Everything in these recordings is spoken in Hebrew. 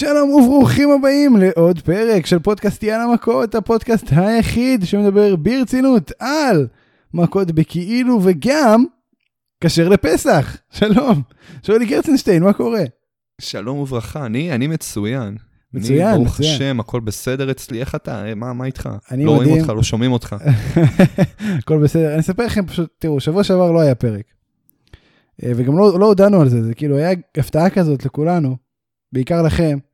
שלום וברוכים הבאים לעוד פרק של פודקאסט יאללה מכות, הפודקאסט היחיד שמדבר ברצינות על מכות בכאילו וגם כשר לפסח. שלום, שולי גרצנשטיין, מה קורה? שלום וברכה, אני, אני מצוין. מצוין, אני, ברוך מצוין. השם, הכל בסדר אצלי, איך אתה? מה, מה איתך? אני לא מדהים. רואים אותך, לא שומעים אותך. הכל בסדר. אני אספר לכם פשוט, תראו, שבוע שעבר לא היה פרק. אה, וגם לא, לא הודענו על זה, זה כאילו היה הפתעה כזאת לכולנו, בעיקר לכם, אה,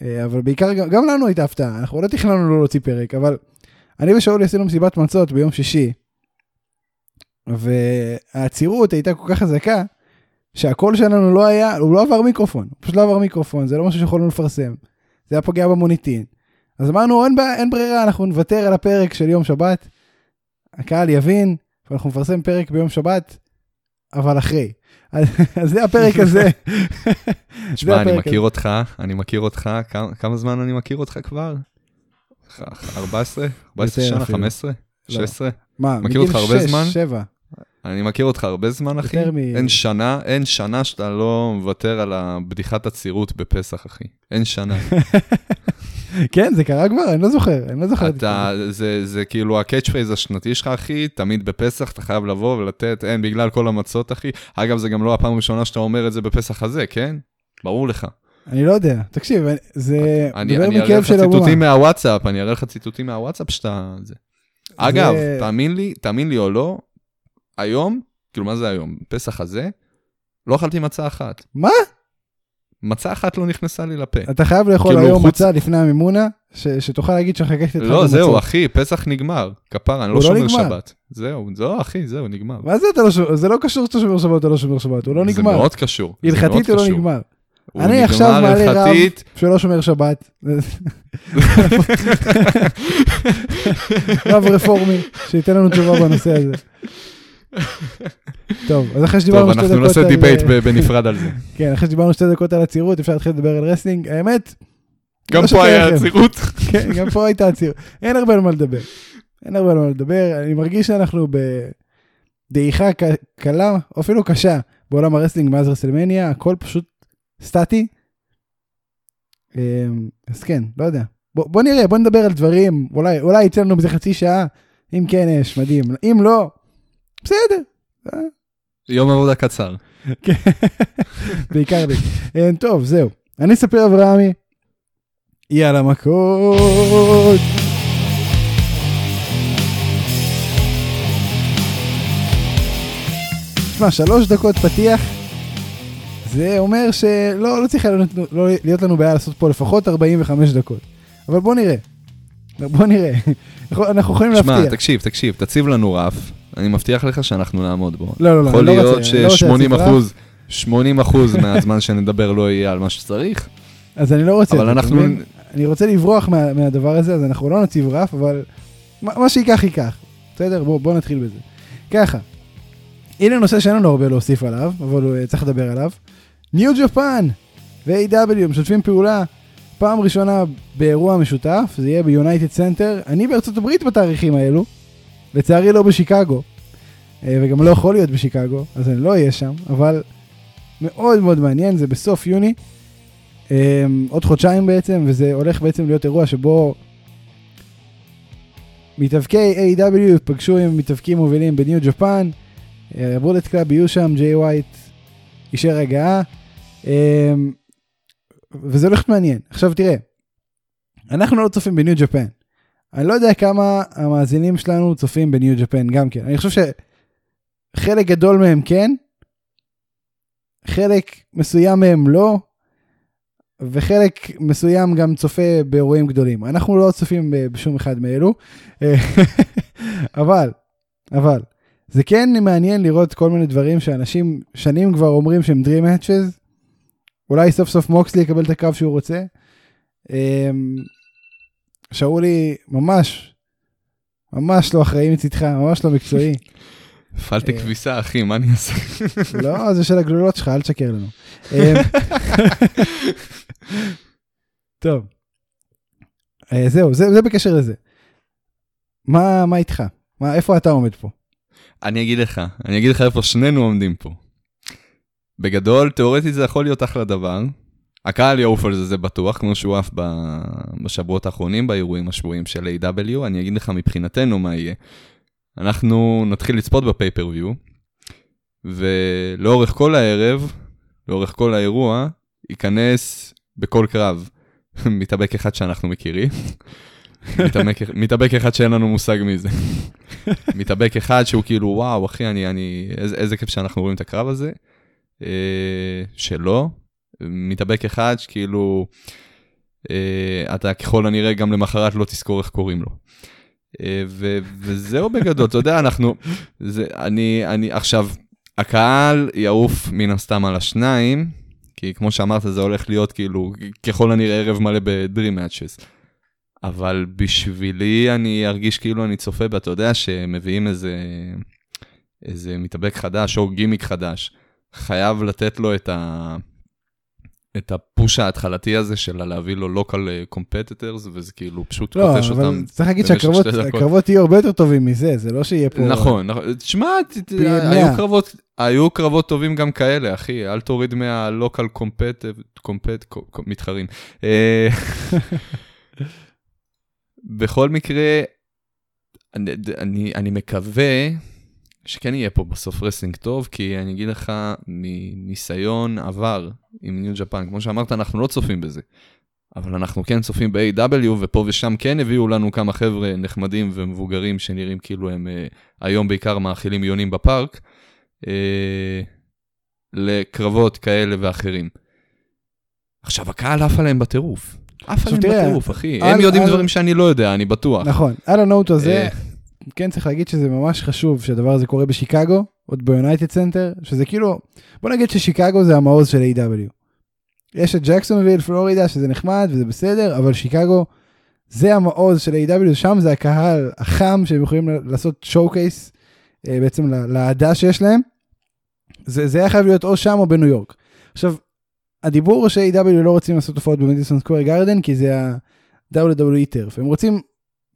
אבל בעיקר גם, גם לנו הייתה הפתעה, אנחנו לא תכננו לא להוציא פרק, אבל אני ושאולי עשינו מסיבת מצות ביום שישי, והעצירות הייתה כל כך חזקה, שהקול שלנו לא היה, הוא לא עבר מיקרופון, הוא פשוט לא עבר מיקרופון, זה לא משהו שיכולנו לפרסם, זה היה פוגע במוניטין. אז אמרנו, אין, בעיה, אין ברירה, אנחנו נוותר על הפרק של יום שבת, הקהל יבין, ואנחנו נפרסם פרק ביום שבת, אבל אחרי. אז, זה הפרק הזה. תשמע, אני מכיר אותך, אני מכיר אותך, כמה, זמן אני מכיר אותך כבר? 14? 14 יותר שנה? אפילו. 15? לא. 16? מה, מכיר מגיל אותך הרבה שש, זמן? שבע. אני מכיר אותך הרבה זמן, אחי. יותר מ- אין שנה, אין שנה שאתה לא מוותר על הבדיחת עצירות בפסח, אחי. אין שנה. כן, זה קרה כבר, אני לא זוכר, אני לא זוכר. את אתה, זה, זה כאילו ה catchphrase השנתי שלך, אחי, תמיד בפסח אתה חייב לבוא ולתת, אין, בגלל כל המצות, אחי. אגב, זה גם לא הפעם הראשונה שאתה אומר את זה בפסח הזה, כן? ברור לך. אני לא יודע, תקשיב, אני- זה אני מדבר אני אראה מכאב לך של הבומה. ציטוטים מהוואטסאפ, אני אראה לך ציטוטים מהוואטסאפ שאתה... זה. אגב, זה- תאמין לי, תאמין לי או לא, היום, כאילו מה זה היום? פסח הזה, לא אכלתי מצה אחת. מה? מצה אחת לא נכנסה לי לפה. אתה חייב לאכול כאילו, היום חוץ- מצה לפני המימונה, ש- שתוכל להגיד שחגגת את חג לא, זהו, המצות. אחי, פסח נגמר. כפרה, אני לא לא שומר נגמר. שבת. זהו, זהו, אחי, זהו, נגמר. מה זה אתה לא שומר? זה לא קשור שאתה שומר שבת או לא שומר שבת, הוא לא זה נגמר. מאוד קשור. זה מאוד הלכתית הוא לא קשור. נגמר. הוא אני נגמר עכשיו מעלה רב. שלא שומר שבת. רב רפורמי, שייתן לנו תשובה בנושא הזה. טוב, אז אחרי שדיברנו טוב, שתי אנחנו דקות נעשה על... דיבייט ב- בנפרד על זה. כן, אחרי שדיברנו שתי דקות על עצירות, אפשר להתחיל לדבר על רסלינג. האמת, גם לא פה היה. עצירות. כן, גם פה הייתה עצירות. אין הרבה על מה לדבר. אין הרבה על מה לדבר. אני מרגיש שאנחנו בדעיכה קלה, או אפילו קשה, בעולם ה wrestling מאז רסלמניה, הכל פשוט סטטי. אמ, אז כן, לא יודע. בוא, בוא נראה, בוא נדבר על דברים, אולי, אולי יצא לנו בזה חצי שעה, אם כן יש, מדהים. אם לא, בסדר. יום עבודה קצר. כן, בעיקר לי. אה, טוב, זהו. אני ספיר אברהמי. יאללה מכות. תשמע, שלוש דקות פתיח, זה אומר שלא לא צריך להיות, לא להיות לנו בעיה לעשות פה לפחות 45 דקות. אבל בוא נראה. בוא נראה. אנחנו- יכולים להפתיע. תקשיב, תקשיב, תציב לנו רף, אני מבטיח לך שאנחנו נעמוד בו. לא, לא, לא, יכול לא להיות לא רוצה ש-80 להציב רף. אחוז, 80 אחוז מהזמן שנדבר לא יהיה על מה שצריך, אז אני לא רוצה, אבל אנחנו... אני רוצה לברוח מה, מהדבר הזה, אז אנחנו לא נציב רף, אבל מה, מה שייקח ייקח. בסדר? בוא, בוא נתחיל בזה. ככה, הנה נושא שאין לנו הרבה להוסיף עליו, אבל הוא, אה, צריך לדבר עליו. ניו ג'פן ו-AW משתפים פעולה פעם ראשונה באירוע משותף, זה יהיה ביונייטד סנטר. אני בארצות הברית בתאריכים האלו, לצערי לא בשיקגו, אה, וגם לא יכול להיות בשיקגו, אז אני לא אהיה שם, אבל מאוד מאוד מעניין, זה בסוף יוני. Um, עוד חודשיים בעצם, וזה הולך בעצם להיות אירוע שבו מתאבקי A.W. ייפגשו עם מתאבקים מובילים בניו ג'פן, הבולט קלאב יהיו שם, ג'יי ווייט אישר הגעה, וזה הולך מעניין. עכשיו תראה, אנחנו לא צופים בניו ג'פן. אני לא יודע כמה המאזינים שלנו צופים בניו ג'פן גם כן. אני חושב שחלק גדול מהם כן, חלק מסוים מהם לא, וחלק מסוים גם צופה באירועים גדולים. אנחנו לא צופים בשום אחד מאלו, אבל, אבל, זה כן מעניין לראות כל מיני דברים שאנשים שנים כבר אומרים שהם Dream Matches. אולי סוף סוף מוקסלי יקבל את הקרב שהוא רוצה. שאולי ממש, ממש לא אחראי מצדך, ממש לא מקצועי. הפעלתי אה. כביסה, אחי, מה אני אעשה? לא, זה של הגלולות שלך, אל תשקר לנו. אמ, טוב. אה, זהו, זה, זה בקשר לזה. מה, מה איתך? מה, איפה אתה עומד פה? אני אגיד לך, אני אגיד לך איפה שנינו עומדים פה. בגדול, תאורטית זה יכול להיות אחלה דבר, הקהל יעוף על זה, זה בטוח, כמו שהוא עף בשבועות האחרונים באירועים השבועיים של A.W. אני אגיד לך מבחינתנו מה יהיה. אנחנו נתחיל לצפות בפייפריוויו, ולאורך כל הערב, לאורך כל האירוע, ייכנס בכל קרב מתאבק אחד שאנחנו מכירים. מתאבק, אחד שאין לנו מושג מי זה. מתאבק אחד שהוא כאילו, וואו, אחי, אני, אני, איזה, איזה כיף שאנחנו רואים את הקרב הזה. אה, שלא. מתאבק אחד שכאילו, אה, אתה ככל הנראה גם למחרת לא תזכור איך קוראים לו. אה, ו, וזהו בגדול, אתה יודע, אנחנו, זה, אני, אני, עכשיו, הקהל יעוף מן הסתם על השניים, כי כמו שאמרת, זה הולך להיות כאילו, ככל הנראה ערב מלא בדרים מאצ'ס. אבל בשבילי אני ארגיש כאילו אני צופה ואתה יודע שמביאים איזה, איזה מתאבק חדש או גימיק חדש. חייב לתת לו את, ה, את ה push ההתחלתי הזה של להביא לו local competitors, וזה כאילו פשוט לא, קוטש אותם. אבל צריך להגיד שהקרבות יהיו הרבה יותר טובים מזה, זה לא שיהיה פה... נכון, נכון. תשמע, היו קרבות, היו קרבות טובים גם כאלה, אחי, אל תוריד מה local compet, compet, מתחרים. אה, בכל מקרה, אני, אני, אני מקווה שכן יהיה פה בסוף wrestling טוב, כי אני אגיד לך, מניסיון עבר עם ניו ג'פן, כמו שאמרת, אנחנו לא צופים בזה. אבל אנחנו כן צופים ב-AW, ופה ושם כן הביאו לנו כמה חבר'ה נחמדים ומבוגרים שנראים כאילו הם uh, היום בעיקר מאכילים יונים בפארק, uh, לקרבות כאלה ואחרים. עכשיו, הקהל עף עליהם בטירוף. עף עליהם בטירוף, אחי. על, הם יודעים על... דברים שאני לא יודע, אני בטוח. נכון, על ה note הזה, כן צריך להגיד שזה ממש חשוב שהדבר הזה קורה בשיקגו, עוד ביונייטד סנטר, שזה כאילו, בוא נגיד ששיקגו זה המעוז של A.W. יש את ג'קסונוויל, פלורידה, שזה נחמד וזה בסדר, אבל שיקגו זה המעוז של A.W. שם זה הקהל החם שהם יכולים לעשות showcase אה, בעצם לאהדה שיש להם. זה, זה היה חייב להיות או שם או בניו יורק. עכשיו, הדיבור הוא ש-A.W. לא רוצים לעשות הופעות במדיסון סקוויר גרדן, כי זה ה-WWE טרף. הם רוצים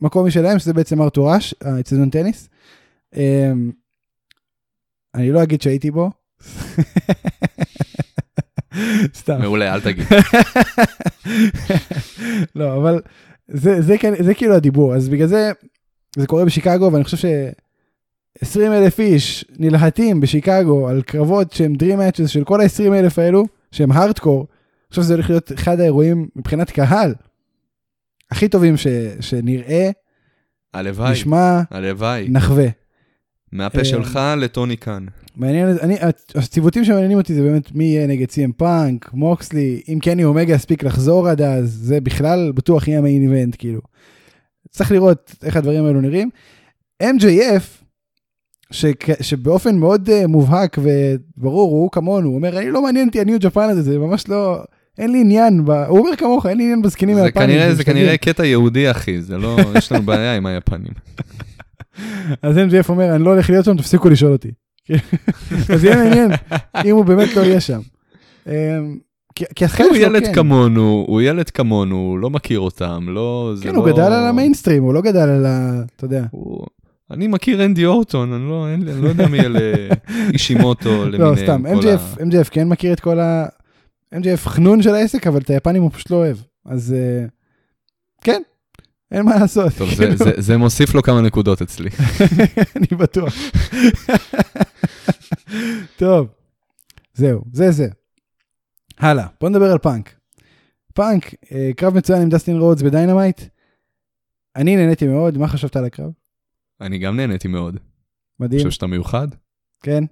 מקום משלהם, שזה בעצם ארתור אש, האצטדיון טניס. אמ, אני לא אגיד שהייתי בו. סתם. מעולה, אל תגיד. לא, אבל זה, זה, זה, זה כאילו הדיבור, אז בגלל זה, זה קורה בשיקגו, ואני חושב ש... 20 אלף איש נלהטים בשיקגו על קרבות שהם Dream Matches של כל ה-20 אלף האלו, שהם הארדקור, עכשיו זה הולך להיות אחד האירועים מבחינת קהל הכי טובים ש, שנראה, הלוואי, נשמע, הלוואי. נחווה. מהפה שלך לטוני כאן. מעניין, אני, הציוותים שמעניינים אותי זה באמת מי יהיה נגד סי.אם פאנק, מוקסלי, אם קני אומגה יספיק לחזור עד אז, זה בכלל בטוח יהיה מיין איבנט, כאילו. צריך לראות איך הדברים האלו נראים. MJF, ש, שבאופן מאוד uh, מובהק וברור, הוא כמונו, הוא אומר, אני לא מעניין אותי הניו ג'פן הזה, זה ממש לא, אין לי עניין, ב... הוא אומר כמוך, אין לי עניין בזקנים היפנים. זה כנראה קטע יהודי, אחי, זה לא, יש לנו בעיה עם היפנים. אז MJF אומר, אני לא הולך להיות שם, תפסיקו לשאול אותי. אז יהיה מעניין אם הוא באמת לא יהיה שם. אמ, כי השחקן הוא ילד כן. כמונו, הוא ילד כמונו, הוא לא מכיר אותם, לא, זה כן, לא... הוא גדל על המיינסטרים, הוא לא גדל על ה... אתה יודע. אני מכיר אנדי אורטון, אני לא, אני לא יודע מי אלה אישימוטו למיניהם. לא, סתם, MJF, MJF כן מכיר את כל ה... MJF חנון של העסק, אבל את היפנים הוא פשוט לא אוהב. אז כן, אין מה לעשות. טוב, זה, זה, זה מוסיף לו כמה נקודות אצלי. אני בטוח. טוב, זהו, זה זה. הלאה, בוא נדבר על פאנק. פאנק, אה, קרב מצוין עם דסטין רודס בדיינמייט. אני נהניתי מאוד, מה חשבת על הקרב? אני גם נהניתי מאוד. מדהים. חושב שאתה מיוחד. כן,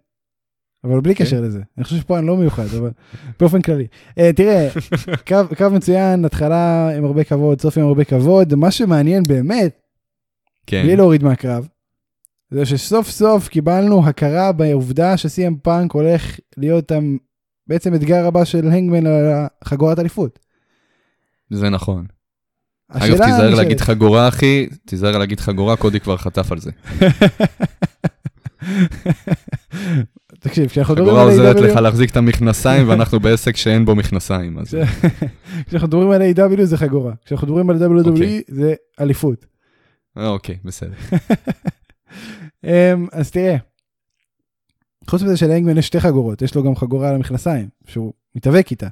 אבל בלי קשר לזה. אני חושב שפה אני לא מיוחד, אבל באופן כללי. אה, תראה, קרב מצוין, התחלה עם הרבה כבוד, סוף עם הרבה כבוד. מה שמעניין באמת, כן. בלי להוריד מהקרב, זה שסוף סוף קיבלנו הכרה בעובדה שסי.אם פאנק הולך להיות בעצם אתגר הבא של הנגמן על חגורת אליפות. זה נכון. אגב, תיזהר להגיד חגורה, אחי, תיזהר להגיד חגורה, קודי כבר חטף על זה. תקשיב, כשאנחנו מדברים על A.W... חגורה עוזרת לך להחזיק את המכנסיים, ואנחנו בעסק שאין בו מכנסיים. כשאנחנו מדברים על A.W. זה חגורה, כשאנחנו מדברים על WWE אוקיי. זה אליפות. אוקיי, בסדר. אמ, אז תראה, חוץ מזה שלאנגמן יש שתי חגורות, יש לו גם חגורה על המכנסיים, שהוא מתאבק איתה.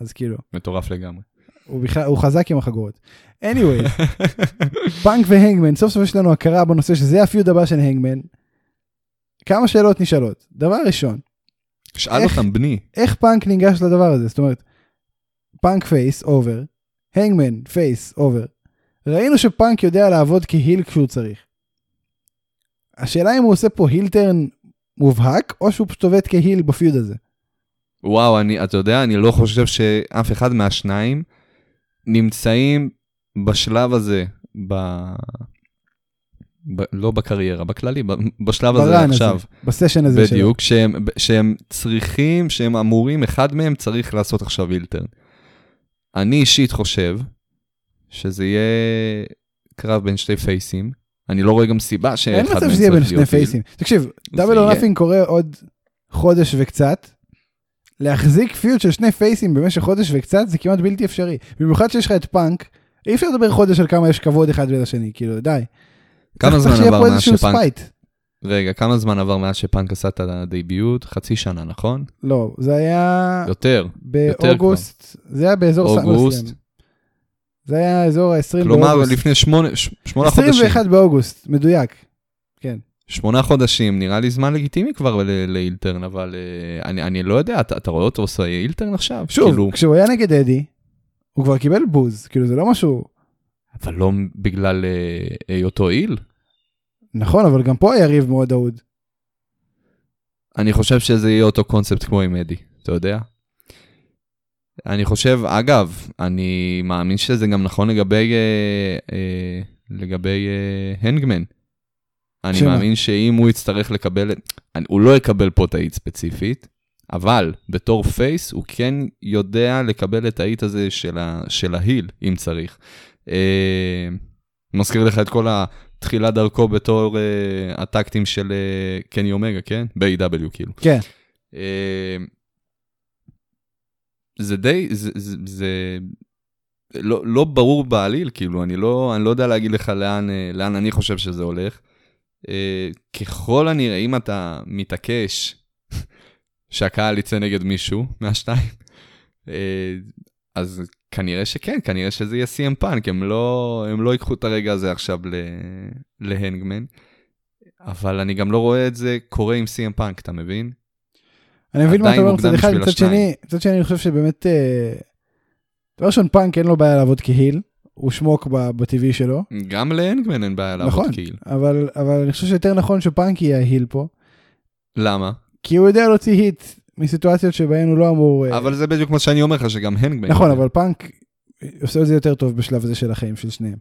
אז כאילו, מטורף לגמרי. הוא בכלל, הוא חזק עם החגורות. anyway, פאנק והנגמן, סוף סוף יש לנו הכרה בנושא שזה הפיוד הבא של הנגמן. כמה שאלות נשאלות. דבר ראשון, שאל איך- אותם בני. איך פאנק ניגש לדבר הזה? זאת אומרת, פאנק face over, הנגמן face over. ראינו שפאנק יודע לעבוד כ heel כשהוא צריך. השאלה אם הוא עושה פה heel turn מובהק, או שהוא פשוט עובד כ heel ב feud הזה. וואו, אני, אתה יודע, אני לא חושב שאף אחד מהשניים נמצאים בשלב הזה, ב... ב... לא בקריירה, בכללי, ב... בשלב הזה עכשיו. הזה, בסשן הזה שלו. בדיוק, שהם, שהם צריכים, שהם אמורים, אחד מהם צריך לעשות עכשיו heel turn. אני אישית חושב שזה יהיה קרב בין שתי פייסים. אני לא רואה גם סיבה שאחד אין מהם מצב צריך שזה יהיה בין להיות שני heel. פייסים. תקשיב, Double or Nothing קורה עוד חודש וקצת. להחזיק feud של שני פייסים במשך חודש וקצת זה כמעט בלתי אפשרי. במיוחד שיש לך את פאנק, אי אפשר לדבר חודש על כמה יש כבוד אחד לשני, כאילו די. כמה זמן עבר מאז שפאנק... רגע, כמה זמן עבר מאז שפאנק עשה את ה debut? חצי שנה, נכון? לא, זה היה יותר. באוגוסט, זה היה באזור אוגוסט. סאמרסלאם. זה היה אזור ה-20 כלומר, באוגוסט. לפני שמונה, שמונה חודשים. 21 באוגוסט, מדויק. כן. שמונה חודשים, נראה לי זמן לגיטימי כבר לאילטרן, אבל אה, אני, אני לא יודע, אתה, אתה רואה אותו עושה אילטרן עכשיו? שוב, כאילו, כשהוא היה נגד אדי, הוא כבר קיבל בוז, כאילו זה לא משהו... אבל לא בגלל אה, היותו איל? נכון, אבל גם פה היה ריב מאוד אהוד. אני חושב שזה יהיה אותו קונספט כמו עם אדי, אתה יודע? אני חושב, אגב, אני מאמין שזה גם נכון לגבי, אה, אה, לגבי אה, הנגמן. אני שמה? מאמין שאם הוא יצטרך לקבל, אני- הוא לא יקבל פה את האיט ספציפית, אבל בתור פייס הוא כן יודע לקבל את האיט הזה של, ה, של ההיל, אם צריך. אה, מזכיר לך את כל התחילת דרכו בתור אה, הטקטים של אה, קני אומגה, כן? ב-AW כאילו. כן. זה די, זה, זה, זה לא, לא ברור בעליל, כאילו, אני לא, אני לא יודע להגיד לך לאן, לאן אני חושב שזה הולך. אה, ככל הנראה, אם אתה מתעקש שהקהל יצא נגד מישהו מהשתיים, אה, אז כנראה שכן, כנראה שזה יהיה CM פאנק, הם לא, הם לא ייקחו את הרגע הזה עכשיו ל, להנגמן, אבל אני גם לא רואה את זה קורה עם CM פאנק, אתה מבין? אני מבין מה אתה אומר מצד אחד, מצד. שני, מצד שני אני חושב שבאמת, אה, דבר ראשון פאנק אין לו בעיה לעבוד כ heel, הוא שמוק בטבעי שלו, גם להנגמן אין בעיה לעבוד נכון, כאילו. אבל אבל אני חושב שיותר נכון שפאנק יהיה ה heel פה, למה? כי הוא יודע להוציא heat מסיטואציות שבהן הוא לא אמור, אה, אבל זה בדיוק מה שאני אומר לך, שגם הנגמן... נכון. אבל פאנק עושה את זה יותר טוב בשלב הזה של החיים של שניהם.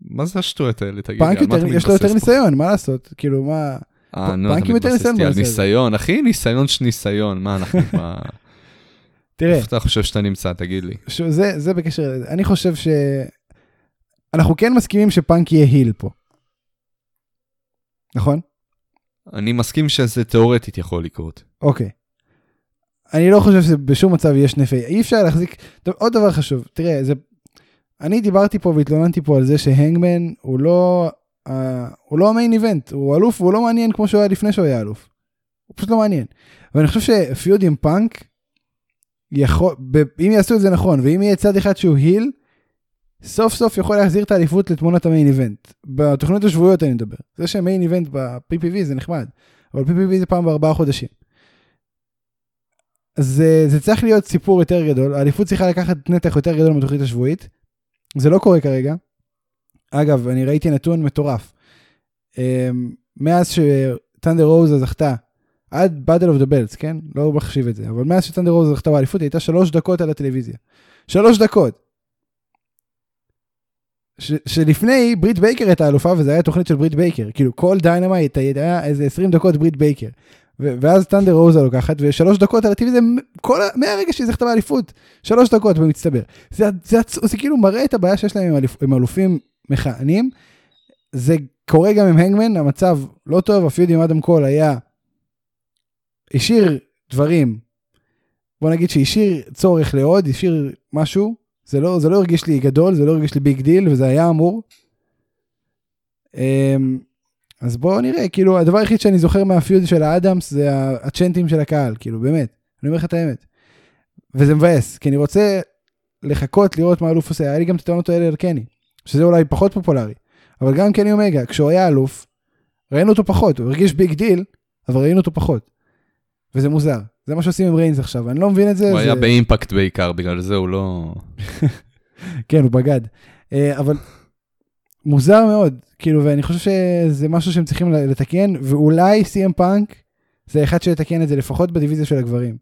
מה זה השטויות האלה, תגיד? פאנק יותר, יש לו יותר? ניסיון, מה לעשות? כאילו מה... אה, נו, פאנק אתה יותר מתבסס ניסיון על בנושא הזה. ניסיון, אחי, ניסיון שניסיון, מה אנחנו... תראה, איפה אתה חושב שאתה נמצא, תגיד לי. זה בקשר לזה. אני חושב ש... אנחנו כן מסכימים שפאנק יהיה היל פה. נכון? אני מסכים שזה תיאורטית יכול לקרות. אוקיי. אני לא חושב שבשום מצב יש נפי. אי אפשר להחזיק... טוב, עוד דבר חשוב, תראה, זה... אני דיברתי פה והתלוננתי פה על זה שהנגמן הוא לא... Uh, הוא לא המיין איבנט, הוא אלוף והוא לא מעניין כמו שהוא היה לפני שהוא היה אלוף. הוא פשוט לא מעניין. ואני חושב שפיוד עם פאנק, יכול, אם יעשו את זה נכון, ואם יהיה צד אחד שהוא היל, סוף סוף יכול להחזיר את האליפות לתמונת המיין איבנט. בתוכניות השבועיות אני מדבר. זה שמיין איבנט ב-PPV זה נחמד, אבל PPV זה פעם בארבעה חודשים. זה, זה צריך להיות סיפור יותר גדול, האליפות צריכה לקחת נתח יותר גדול מהתוכנית השבועית. זה לא קורה כרגע. אגב, אני ראיתי נתון מטורף. אמ, מאז שת'אנדר רוזה זכתה, עד Battle of the Belts, כן? לא מחשיב את זה, אבל מאז שת'אנדר רוזה זכתה באליפות, היא הייתה שלוש דקות על הטלוויזיה. שלוש דקות. ש, שלפני ברית בייקר הייתה אלופה וזה היה תוכנית של ברית בייקר כאילו כל דיינמייט היה איזה 20 דקות ברית בייקר ואז ת'אנדר רוזה לוקחת ושלוש דקות על הטלוויזיה מ- כל מהרגע שהיא זכתה באליפות שלוש דקות במצטבר. זה, זה, זה, זה כאילו מראה את הבעיה שיש להם עם, אלופ, עם אלופים מכהנים. זה קורה גם עם הנגמן המצב לא טוב ה feud עם אדם קול היה השאיר דברים. בוא נגיד שהשאיר צורך לעוד השאיר משהו זה לא, זה לא הרגיש לי גדול, זה לא הרגיש לי big deal, וזה היה אמור. אמ, אז בואו נראה, כאילו, הדבר היחיד שאני זוכר מה feud של האדמס זה הצ'נטים של הקהל, כאילו, באמת, אני אומר לך את האמת. וזה מבאס, כי אני רוצה לחכות לראות מה האלוף עושה. היה לי גם את הטענות האלה על קני, שזה אולי פחות פופולרי. אבל גם קני אומגה, כשהוא היה אלוף, ראינו אותו פחות, הוא הרגיש big deal, אבל ראינו אותו פחות. וזה מוזר. זה מה שעושים עם ריינס עכשיו, אני לא מבין את זה. הוא זה... היה ב Impact בעיקר, בגלל זה הוא לא... כן, הוא בגד. אה, אבל מוזר מאוד, כאילו, ואני חושב שזה משהו שהם צריכים לתקן, ואולי סי.אם פאנק זה אחד שיתקן את זה, לפחות בדיוויזיה של הגברים.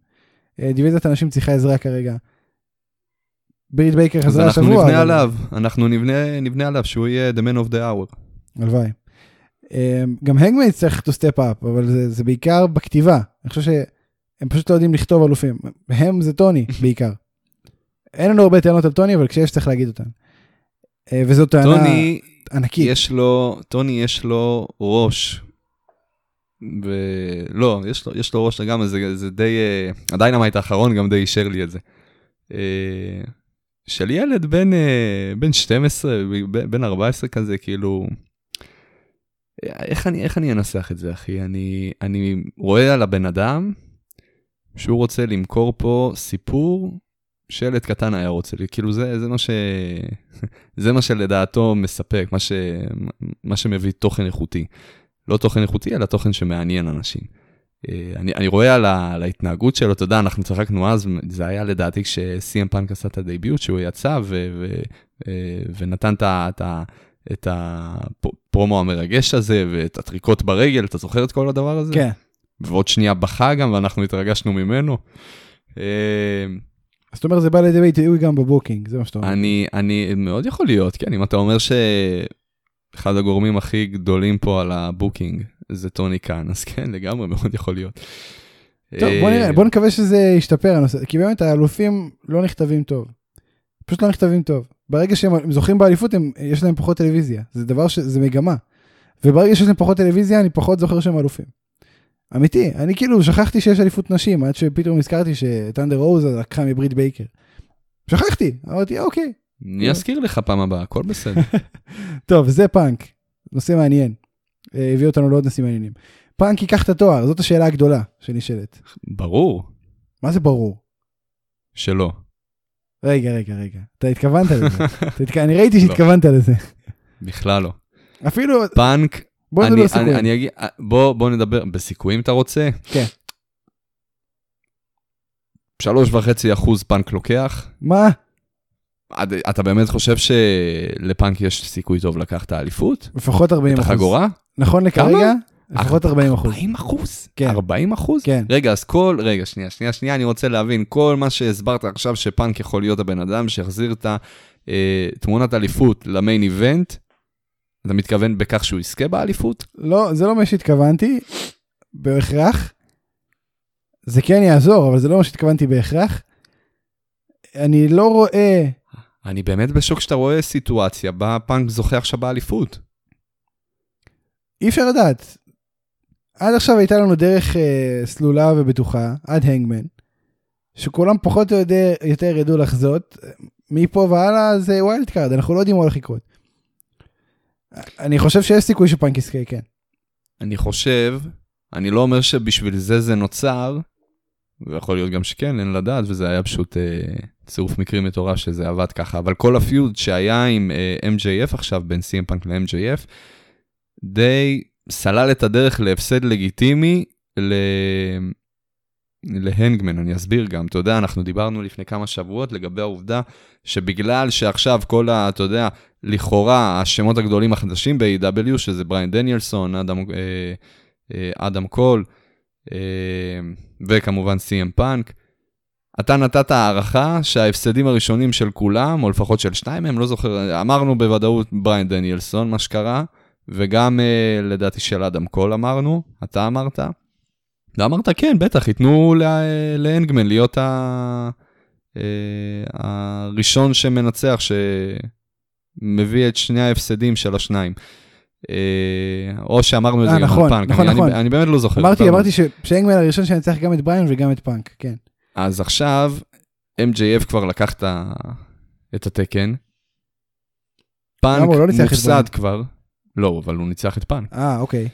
אה, דיוויזיית הנשים צריכה עזרה כרגע. בריט בייקר חזרה אנחנו השבוע. נבנה אבל- עליו, אנחנו נבנה נבנה עליו שהוא יהיה the man of the hour. הלוואי. אה, גם הנגמן יצטרך to step up, אבל זה, זה בעיקר בכתיבה. אני חושב שהם פשוט לא יודעים לכתוב אלופים. הם זה טוני בעיקר. אין לנו הרבה טענות על טוני, אבל כשיש צריך להגיד אותן. אה, וזאת טענה טוני, ענקית. יש לו, טוני יש לו ראש. ולא, יש לו, יש לו ראש לגמרי, זה, זה די, אה, ה Dynamite האחרון גם די אישר לי את זה. אה, של ילד בן, בן 12, ב- בן 14 כזה, כאילו, איך אני, איך אני אנסח את זה, אחי? אני, אני רואה על הבן אדם שהוא רוצה למכור פה סיפור שילד קטן היה רוצה לי, כאילו זה, זה מה ש... זה מה שלדעתו מספק, מה, ש... מה שמביא תוכן איכותי. לא תוכן איכותי, אלא תוכן שמעניין אנשים. אה, אני, אני רואה על, ה... על ההתנהגות שלו, אתה יודע, אנחנו צחקנו אז, זה היה לדעתי כשסי.אם פאנק עשה את הדייביוט, שהוא יצא ו... ו... אה, ונתן את. את. את הפרומו המרגש הזה, ואת הטריקות ברגל, אתה זוכר את כל הדבר הזה? כן. ועוד שנייה בכה גם, ואנחנו התרגשנו ממנו. אה, אז זאת אומרת זה בא לידי ביטוי גם ב booking, זה מה שאתה אומר. אני, אני, מאוד יכול להיות, כן, אם אתה אומר שאחד הגורמים הכי גדולים פה על ה booking זה טוני קאן, אז כן, לגמרי, מאוד יכול להיות. טוב, בוא אה, נראה, בוא נקווה שזה ישתפר הנושא, כי באמת האלופים לא נכתבים טוב. פשוט לא נכתבים טוב. ברגע שהם זוכים באליפות, הם, יש להם פחות טלוויזיה. זה דבר ש... זה מגמה. וברגע שיש להם פחות טלוויזיה, אני פחות זוכר שהם אלופים. אמיתי, אני כאילו שכחתי שיש אליפות נשים, עד שפתאום הזכרתי שת'אנדר רוזה לקחה מבריט בייקר. שכחתי, אמרתי אוקיי. אני אזכיר לך פעם הבאה, הכל בסדר. טוב, זה פאנק, נושא מעניין. אה, הביא אותנו לעוד נושאים מעניינים. פאנק ייקח את התואר, זאת השאלה הגדולה שנשאלת. ברור מה זה ברור? שלא. רגע, רגע, רגע. אתה התכוונת לזה. אני ראיתי לא. שהתכוונת לזה. בכלל לא. אפילו, פאנק, בוא נדבר סיכויים. אני אגיד, בוא, בוא נדבר, בסיכויים אתה רוצה? כן. שלוש וחצי אחוז פאנק לוקח. מה? אתה באמת חושב שלפאנק יש סיכוי טוב לקחת את האליפות? לפחות 40 את אחוז. החגורה? נכון לכרגע, לפחות 40 אחוז. 40 אחוז? כן. 40 אחוז? כן. רגע, אז כל, רגע, שנייה, שנייה, שנייה, אני רוצה להבין, כל מה שהסברת עכשיו שפאנק יכול להיות הבן אדם שיחזיר את התמונת אליפות למיין איבנט, אתה מתכוון בכך שהוא יזכה באליפות? לא, זה לא מה שהתכוונתי, בהכרח. זה כן יעזור, אבל זה לא מה שהתכוונתי בהכרח. אני לא רואה, אני באמת בשוק שאתה רואה סיטואציה בה פאנק זוכה עכשיו באליפות. אי אפשר לדעת. עד עכשיו הייתה לנו דרך אה, סלולה ובטוחה, עד הנגמן, שכולם פחות או יותר, יותר ידעו לחזות. מפה והלאה זה wild card, אנחנו לא יודעים מה הולך לקרות. אני חושב שיש סיכוי שפאנק יזכה, כן. אני חושב, אני לא אומר שבשביל זה זה נוצר, ויכול להיות גם שכן, אין לדעת, וזה היה פשוט אה, צירוף מקרים מטורף שזה עבד ככה, אבל כל ה feud שהיה עם אה, MJF עכשיו, בין CM פאנק ל-MJF, די סלל את הדרך להפסד לגיטימי ל... להנגמן, אני אסביר גם. אתה יודע, אנחנו דיברנו לפני כמה שבועות לגבי העובדה שבגלל שעכשיו כל ה... אתה יודע, לכאורה השמות הגדולים החדשים ב-AEW, שזה בריין דניאלסון, אדם, אה, אה, אדם קול, אה, וכמובן CM פאנק, אתה נתת הערכה שההפסדים הראשונים של כולם, או לפחות של שניים מהם, לא זוכר, אמרנו בוודאות בריין דניאלסון, מה שקרה, וגם אה, לדעתי של אדם קול אמרנו, אתה אמרת. ואמרת כן, בטח, ייתנו להנגמן להיות ה... אה, הראשון שמנצח, שמביא את שני ההפסדים של השניים. אה, או שאמרנו את זה אה, גם נכון, על פאנק, נכון, אני, נכון. אני, אני באמת לא זוכר. אמרתי, אמרתי ש- שהנגמן הראשון שינצח גם את בריין וגם את פאנק, כן. אז עכשיו, MJF כבר לקח את ה- את התקן. פאנק לא מופסד. כבר. לא, אבל הוא ניצח את פאנק. אה, אוקיי.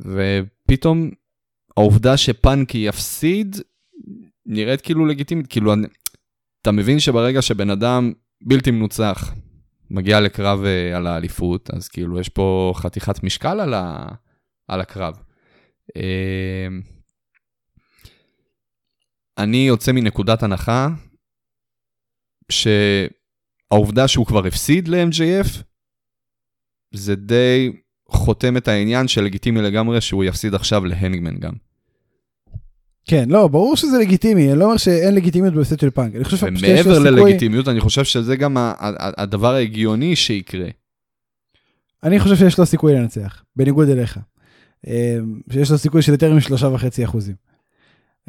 ופתאום העובדה שפאנק יפסיד נראית כאילו לגיטימית, כאילו אני- אתה מבין שברגע שבן אדם בלתי מנוצח מגיע לקרב uh, על האליפות, אז כאילו יש פה חתיכת משקל על, ה, על הקרב. Uh, אני יוצא מנקודת הנחה שהעובדה שהוא כבר הפסיד ל-MJF, זה די חותם את העניין שלגיטימי לגמרי שהוא יפסיד עכשיו להנגמן גם. כן, לא, ברור שזה לגיטימי, אני לא אומר שאין לגיטימיות בהפסד של פאנק. אני חושב שיש לו ומעבר סיכוי... ללגיטימיות, אני חושב שזה גם הדבר ההגיוני שיקרה. אני חושב שיש לו סיכוי לנצח, בניגוד אליך. אה, שיש לו סיכוי של יותר משלושה וחצי אחוזים.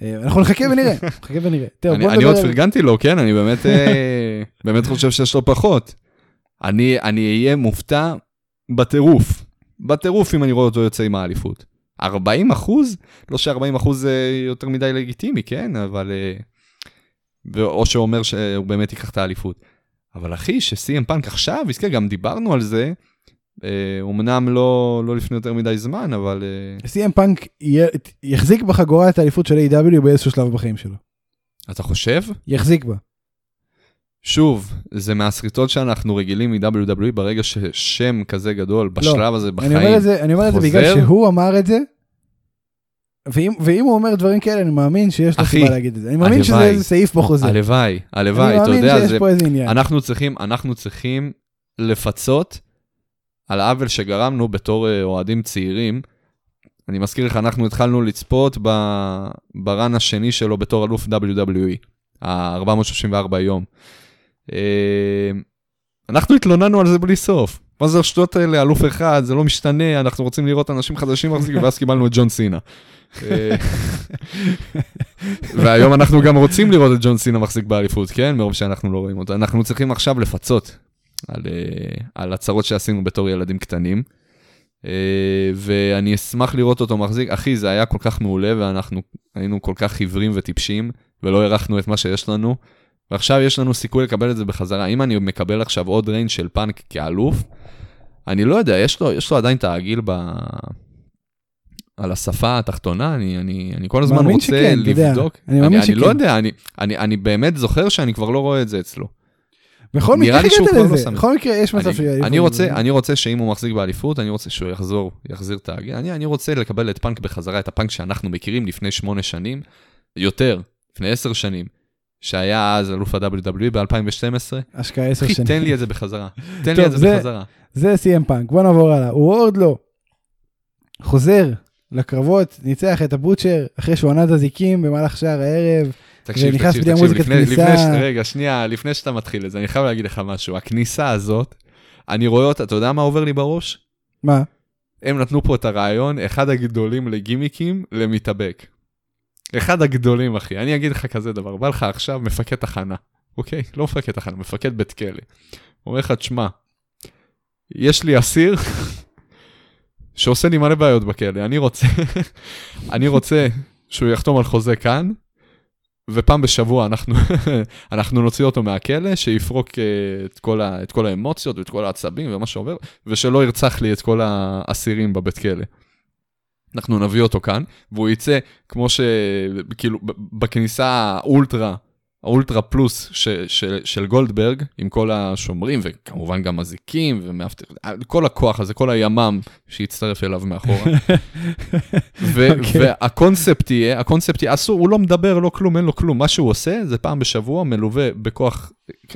אה, אנחנו נחכה ונראה, נחכה ונראה. אני, עוד פרגנתי לו, כן, אני באמת, אה, באמת חושב שיש לו פחות. אני אהיה מופתע בטירוף, בטירוף אם אני רואה אותו יוצא עם האליפות. 40 אחוז? לא ש-40 אחוז זה יותר מדי לגיטימי, כן, אבל... אה, או שאומר שהוא באמת ייקח את האליפות. אבל אחי, שסי.אם פאנק עכשיו יזכה, גם דיברנו על זה, אה, אומנם לא, לא לפני יותר מדי זמן, אבל... אה, סי.אם פאנק יחזיק בחגורה את האליפות של A.W. באיזשהו שלב בחיים שלו. אתה חושב? יחזיק בה. שוב, זה מהסריטות שאנחנו רגילים מ-WWE ברגע ששם כזה גדול בשלב הזה אני אומר בחיים. את זה, אני אומר את זה בגלל חוזר? שהוא אמר את זה, ואם, ואם הוא אומר דברים כאלה, אני מאמין שיש לו סיבה להגיד את זה. אני מאמין שזה הלוואי. איזה סעיף בחוזה. הלוואי, הלוואי, אני אתה מאמין יודע, שיש זה, פה איזה עניין. אנחנו צריכים, אנחנו צריכים לפצות על העוול שגרמנו בתור אה, אוהדים צעירים. אני מזכיר לך, אנחנו התחלנו לצפות ב- ברן השני שלו בתור אלוף WWE, ה-434 יום. אה, אנחנו התלוננו על זה בלי סוף. מה זה השטויות האלה, אלוף אחד, זה לא משתנה, אנחנו רוצים לראות אנשים חדשים מחזיקים, ואז קיבלנו את ג'ון סינה. אה, והיום אנחנו גם רוצים לראות את ג'ון סינה מחזיק באליפות, כן? מרוב שאנחנו לא רואים אותו. אנחנו צריכים עכשיו לפצות על, אה, על הצרות שעשינו בתור ילדים קטנים. אה, ואני אשמח לראות אותו מחזיק. אחי, זה היה כל כך מעולה, ואנחנו היינו כל כך עיוורים וטיפשים, ולא הערכנו את מה שיש לנו. ועכשיו יש לנו סיכוי לקבל את זה בחזרה. אם אני מקבל עכשיו עוד ריינג של פאנק כאלוף, אני לא יודע, יש לו, יש לו עדיין את העגיל ב... על השפה התחתונה, אני, אני, אני כל הזמן רוצה שכן, אתה יודע. לבדוק. אני מאמין אני לא שכן. יודע, אני, אני, אני באמת זוכר שאני כבר לא רואה את זה אצלו. בכל מקרה שהוא הגעת לא לזה. שם. בכל מקרה יש מצב אני, שהוא... אני, רוצה, אני רוצה שאם הוא מחזיק באליפות, אני רוצה שהוא יחזור, יחזיר את העגיל. אני, אני רוצה לקבל את פאנק בחזרה, את הפאנק שאנחנו מכירים לפני שמונה שנים, יותר, לפני עשר שנים, שהיה אז אלוף ה-WWE ב-2012. השקעה עשר שנים. תן לי את זה בחזרה. תן לי את זה בחזרה. זה סי.אם פאנק, בוא נעבור הלאה. הוא עוד לא. חוזר לקרבות, ניצח את הבוטשר אחרי שהוא ענה את הזיקים במהלך שער הערב. תקשיב, תקשיב, תקשיב, המוזיקת לפני, כניסה. לפני, רגע, שנייה, לפני שאתה מתחיל את זה, אני חייב להגיד לך משהו. הכניסה הזאת, אני רואה אותה, אתה יודע מה עובר לי בראש? מה? הם נתנו פה את הרעיון, אחד הגדולים לגימיקים, למתאבק. אחד הגדולים, אחי. אני אגיד לך כזה דבר, בא לך עכשיו מפקד תחנה, אוקיי? לא מפקד תחנה, מפקד בית כלא. אומר לך, תשמע, יש לי אסיר שעושה לי מלא בעיות בכלא, אני רוצה, אני רוצה שהוא יחתום על חוזה כאן, ופעם בשבוע אנחנו, אנחנו נוציא אותו מהכלא, שיפרוק אה, את כל, ה, את כל האמוציות ואת כל העצבים ומה שעובר, ושלא ירצח לי את כל האסירים בבית כלא. אנחנו נביא אותו כאן, והוא יצא כמו ש... כאילו, בכניסה האולטרה, האולטרה פלוס ש, ש, של גולדברג, עם כל השומרים, וכמובן גם מזיקים ומאבטחים, כל הכוח הזה, כל הימ"מ שיצטרף אליו מאחורה. ו- אוקיי. והקונספט יהיה, הקונספט יהיה, אסור, הוא לא מדבר, לא כלום, אין לו כלום. מה שהוא עושה זה פעם בשבוע מלווה בכוח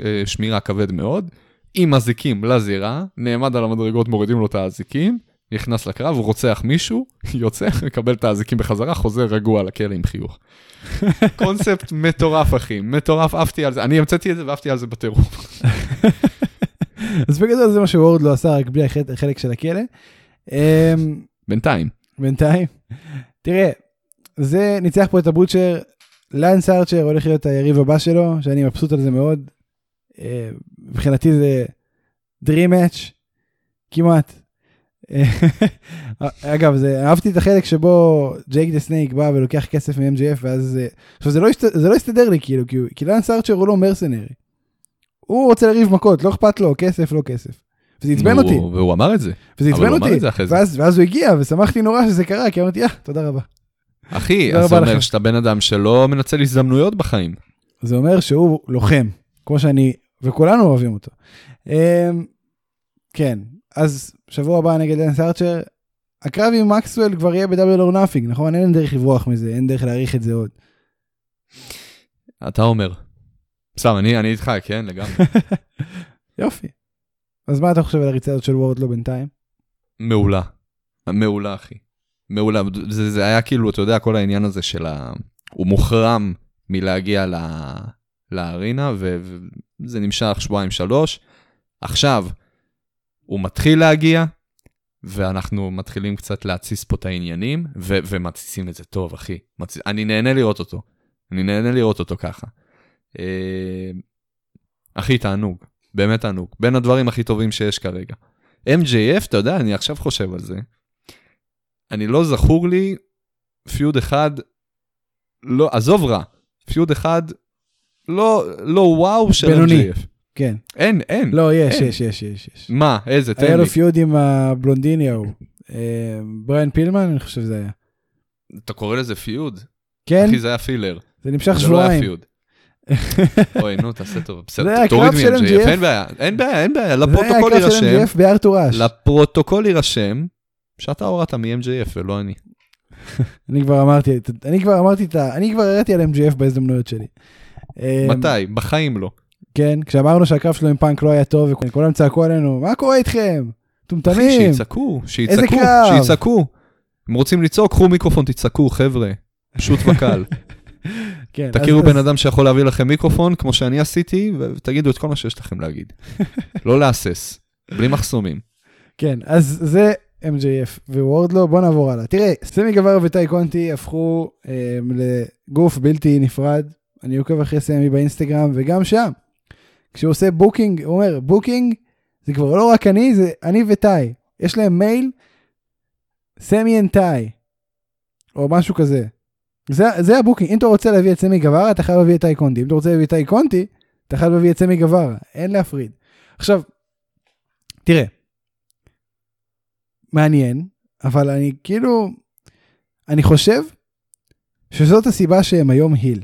אה, שמירה כבד מאוד, עם אזיקים לזירה, נעמד על המדרגות, מורידים לו את האזיקים, נכנס לקרב, הוא רוצח מישהו, יוצא, מקבל את האזיקים בחזרה, חוזר רגוע לכלא עם חיוך. קונספט מטורף, אחי, מטורף, עפתי על זה, אני המצאתי את זה ועפתי על זה בטירוף. אז בגדול זה מה שוורד לא עשה, רק בלי החלק- של הכלא. אמ, בינתיים. בינתיים. תראה, זה ניצח פה את הבוטשר, לנס ארצ'ר הולך להיות היריב הבא שלו, שאני מבסוט על זה מאוד. אה, מבחינתי זה Dream Match, כמעט. אה, אגב, זה, אהבתי את החלק שבו ג'ייק דה סנייק בא ולוקח כסף מ-MJF, ואז... אה, עכשיו, זה לא, הסת, זה לא הסתדר לי, כאילו, כי, הוא- כי לנס ארצ'ר הוא לא mercenary. הוא רוצה לריב מכות, לא אכפת לו, כסף, לא כסף. וזה עצבן אותי. והוא אמר את זה. וזה עצבן אותי. ואז, ואז הוא הגיע ושמחתי נורא שזה קרה, כי אמרתי, אה, תודה רבה. אחי, אז זה אומר. שאתה בן אדם שלא מנצל הזדמנויות בחיים. זה אומר שהוא לוחם, כמו שאני, וכולנו אוהבים אותו. אמ, כן, אז שבוע הבא נגד לנס ארצ'ר, הקרב עם מקסואל כבר יהיה ב-double or nothing, נכון? אין דרך לברוח מזה, אין דרך להעריך את זה עוד. אתה אומר. סתם, אני, אני איתך, כן, לגמרי. יופי. אז מה אתה חושב על הריצה הזאת של וורדלו בינתיים? מעולה. מעולה, אחי. מעולה. זה, זה היה כאילו, אתה יודע, כל העניין הזה של ה... הוא מוחרם מלהגיע ל... לארינה. וזה נמשך שבועיים שלוש. עכשיו, הוא מתחיל להגיע, ואנחנו מתחילים קצת להתסיס פה את העניינים, ו... ומתסיסים את זה טוב, אחי. מתסיס... אני נהנה לראות אותו. אני נהנה לראות אותו ככה. אה... אחי, תענוג. באמת תענוג. בין הדברים הכי טובים שיש כרגע. MJF, אתה יודע, אני עכשיו חושב על זה. אני לא זכור לי feud אחד, לא, עזוב רע, feud אחד, לא, לא וואו של. MJF. כן. אין, אין. לא, יש, אין. יש, יש, יש. יש. מה, איזה, היה תן לו לי. פיוד עם הבלונדיני ההוא. אה, בריין פילמן, אני חושב שזה היה. אתה קורא לזה feud? כן, אחי, זה היה filler. זה נמשך זה לא היה שבועיים. feud. אוי, נו, תעשה טוב. בסדר, היה תוריד מ-MJF, MJF. אין בעיה, אין בעיה, אין בעיה, זה היה לפרוטוקול הקרב של יירשם, MJF בארתור אש. לפרוטוקול יירשם, שאתה הורדת מ-MJF ולא אני. אני כבר אמרתי, אני כבר אמרתי את ה... אני כבר הראיתי על MJF בהזדמנויות שלי. מתי? בחיים לא. כן, כשאמרנו שהקרב שלו עם פאנק לא היה טוב, וכולם צעקו עלינו, מה קורה איתכם? אחי, טומטמים. שיצעקו, שיצעקו? שיצעקו. אם רוצים לצעוק, קחו מיקרופון, תצעקו, חבר'ה. פשוט וקל. כן, תכירו אז- בן אז- אדם שיכול להביא לכם מיקרופון, כמו שאני עשיתי, ותגידו את כל מה שיש לכם להגיד. לא להסס, בלי מחסומים. כן, אז זה MJF ווורדלו, בוא נעבור הלאה. תראה, סמי גווארה וטיי קונטי הפכו אה, לגוף בלתי נפרד. אני עוקב אחרי סמי באינסטגרם, וגם שם, כשהוא עושה booking, הוא אומר, booking זה כבר לא רק אני, זה אני וטיי. יש להם מייל, Sammy and Tay, או משהו כזה. זה, זה ה booking, אם אתה רוצה להביא את סמי גווארה, אתה חייב להביא את טיי קונטי. אם אתה רוצה להביא את טיי קונטי, אתה חייב להביא את סמי גברה, אין להפריד. עכשיו, תראה, מעניין, אבל אני כאילו, אני חושב שזאת הסיבה שהם היום היל.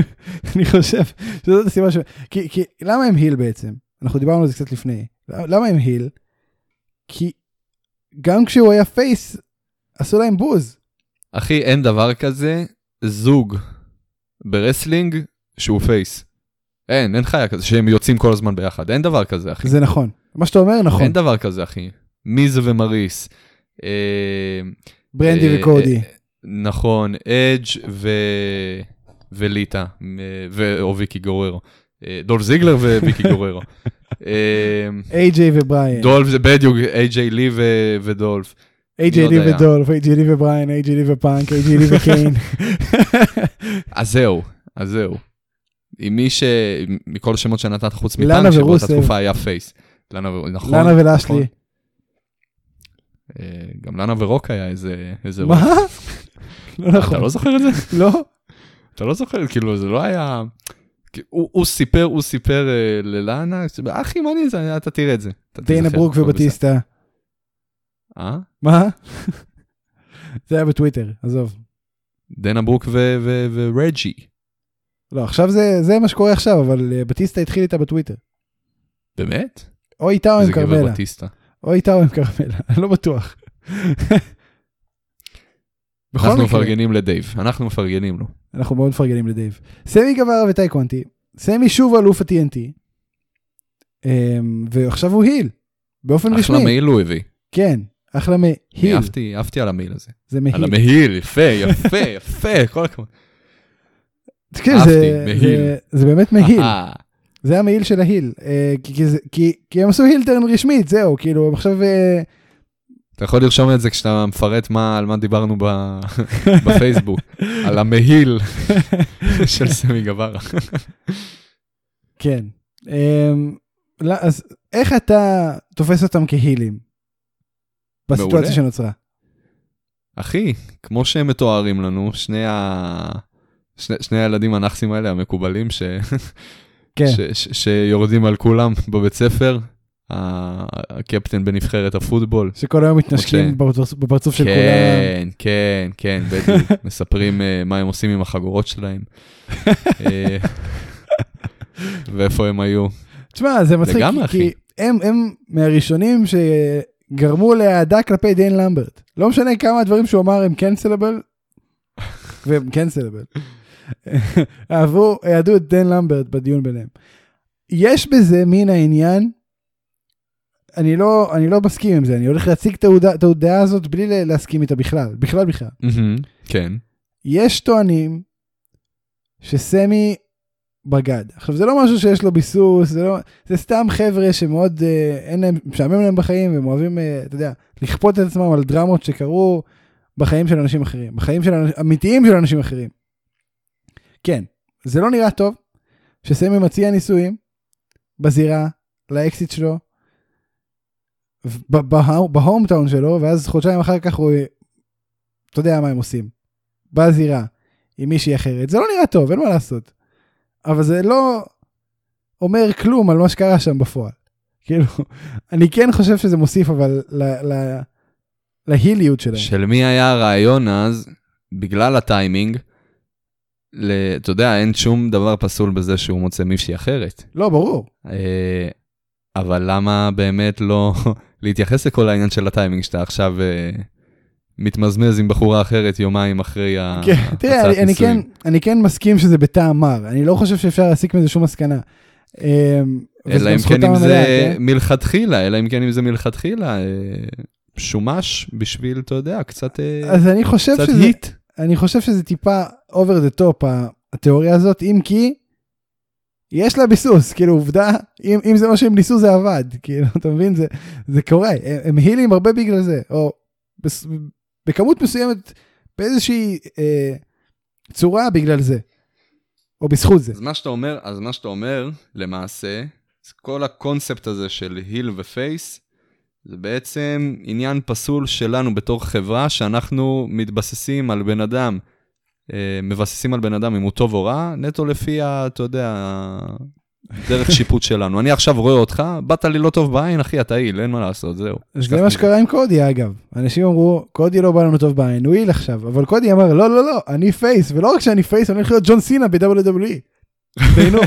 אני חושב שזאת הסיבה ש... כי, כי למה הם היל בעצם? אנחנו דיברנו על זה קצת לפני. למה הם היל? כי גם כשהוא היה פייס, עשו להם בוז. אחי, אין דבר כזה זוג ב wrestling שהוא face. אין, אין חיה כזה, שהם יוצאים כל הזמן ביחד. אין דבר כזה, אחי. זה נכון. מה שאתה אומר נכון. אין דבר כזה, אחי. מיז ומריס. אה, ברנדי אה, וקודי. אה, נכון, אדג' ו... וליטה, מ- ו... או ויקי גוררו. אה, דולף זיגלר וויקי גוררו. אה, איי-ג'יי ובריין. דולף זה בדיוק, איי-ג'יי לי ודולף. איי-ג'יי מי לי? ודולף, איי-ג'יי לי ובריין, איי-ג'יי לי ופאנק, איי-ג'יי לי וקיין. אז זהו, אז זהו. עם מי ש... מכל השמות שנתת חוץ לנה מפאנק, שבאותה. תקופה היה face. לנה ו... נכון. לאנה נכון. ולאשלי. אה, גם לנה ורוק היה איזה... מה? לא אתה נכון. לא זוכר את זה? לא? אתה לא זוכר, כאילו, זה לא היה... הוא, הוא סיפר, הוא סיפר אה, ללאנה, אחי, מה אני זה, אתה תראה את זה. דיינה ברוק ובטיסטה. אה? מה? זה היה בטוויטר, עזוב. דנה ברוק ורג'י. לא, עכשיו זה, זה מה שקורה עכשיו, אבל אה, בטיסטה התחיל איתה בטוויטר. באמת? או איתה או עם איזה גבר כרמלה. בטיסטה. או איתה או עם כרמלה, אני לא בטוח. אנחנו מפרגנים לדייב, אנחנו מפרגנים לו. אנחנו מאוד מפרגנים לדייב. סמי גברה וטי קונטי, סמי שוב אלוף ה-TNT, אמ, ועכשיו הוא היל, באופן רשמי. אחלה מעיל הוא הביא. כן, אחלה מהיל, אהבתי, אהבתי על המעיל הזה. זה על מהיל. המעיל, יפה, יפה, יפה, כל הכבוד. תקשיב, אהבתי, זה- מהיל. זה- זה באמת מהיל. אה, זה המעיל של ההיל. אה, כי- כי כי- כי הם עשו הילטרן רשמית, זהו, כאילו, עכשיו... אתה יכול לרשום את זה כשאתה מפרט מה- על מה דיברנו ב- בפייסבוק, על המעיל של סמי גברה. כן. אמ, לא, אז איך אתה תופס אותם כהילים? בסיטואציה מעולה. שנוצרה. אחי, כמו שהם מתוארים לנו, שני ה... שני, שני הילדים הנאחסים האלה המקובלים ש... כן. ש, ש, שיורדים על כולם בבית ספר, הקפטן בנבחרת הפוטבול. שכל היום מתנשקים. בפרצוף- של כולם. כן, כן, כן, בדיוק. מספרים אה, מה הם עושים עם החגורות שלהם. אה, ואיפה הם היו. תשמע, זה מצחיק, לגמרי, כי- הם הם מהראשונים שגרמו לאהדה כלפי דיין למברט. לא משנה כמה הדברים שהוא אמר הם קנסלבל, והם קנסלבל. אהבו, אהדו את דיין למברט בדיון ביניהם. יש בזה מן העניין, אני לא, אני לא מסכים עם זה, אני הולך להציג את ההודעה הזאת בלי לה- להסכים איתה בכלל, בכלל בכלל. מהמם, כן. יש טוענים שסמי בגד. עכשיו זה לא משהו שיש לו ביסוס, זה לא, זה סתם חבר'ה שמאוד, אה, אין להם, משעמם להם בחיים, והם אוהבים, אה, אתה יודע, לכפות את עצמם על דרמות שקרו בחיים של אנשים אחרים, בחיים של אנשים, אמיתיים של אנשים אחרים. כן, זה לא נראה טוב שסמי מציע נישואים בזירה, לאקסיט שלו, ב- בה- בהום טאון שלו, ואז חודשיים אחר כך הוא, אתה יודע מה הם עושים. בזירה עם מישהי אחרת. זה לא נראה טוב, אין מה לעשות. אבל זה לא אומר כלום על מה שקרה שם בפועל. כאילו, אני כן חושב שזה מוסיף אבל ל, ל, להיליות שלהם. של מי היה הרעיון אז, בגלל הטיימינג, ל- אתה יודע, אין שום דבר פסול בזה שהוא מוצא מישהי אחרת. לא, ברור. אה, אבל למה באמת לא להתייחס לכל העניין של הטיימינג שאתה עכשיו אה, מתמזמז עם בחורה אחרת יומיים אחרי ה- כן, תראה, אני, אני, כן, נישואים? אני כן מסכים שזה בטעם מר. אני לא חושב שאפשר להסיק מזה שום מסקנה. אמ, אלא אם כן אם זה כן? מלכתחילה, אלא אם כן אם זה מלכתחילה, אה, שומש בשביל, אתה יודע, קצת אה, אז אני חושב שזה... היט. אני חושב שזה טיפה over the top התיאוריה הזאת, אם כי יש לה ביסוס, כאילו עובדה, אם, אם זה מה שהם ניסו זה עבד, כאילו, אתה מבין? זה, זה קורה, הם, הם הילים הרבה בגלל זה, או בס, בכמות מסוימת, באיזושהי אה, צורה בגלל זה, או בזכות זה. אז מה שאתה אומר, אז מה שאתה אומר, למעשה, כל הקונספט הזה של היל ופייס, זה בעצם עניין פסול שלנו בתור חברה, שאנחנו מתבססים על בן אדם, מבססים על בן אדם אם הוא טוב או רע, נטו לפי, ה- אתה יודע, דרך שיפוט שלנו. אני עכשיו רואה אותך, באת לי לא טוב בעין, אחי, אתה heel, אין מה לעשות, זהו. זה מה. שקרה עם קודי אגב, אנשים אמרו, קודי לא בא לנו טוב בעין, הוא heel עכשיו, אבל קודי אמר, לא, לא, לא, אני face, ולא רק שאני face, אני הולך להיות ג'ון סינה ב-WWE. תהנו.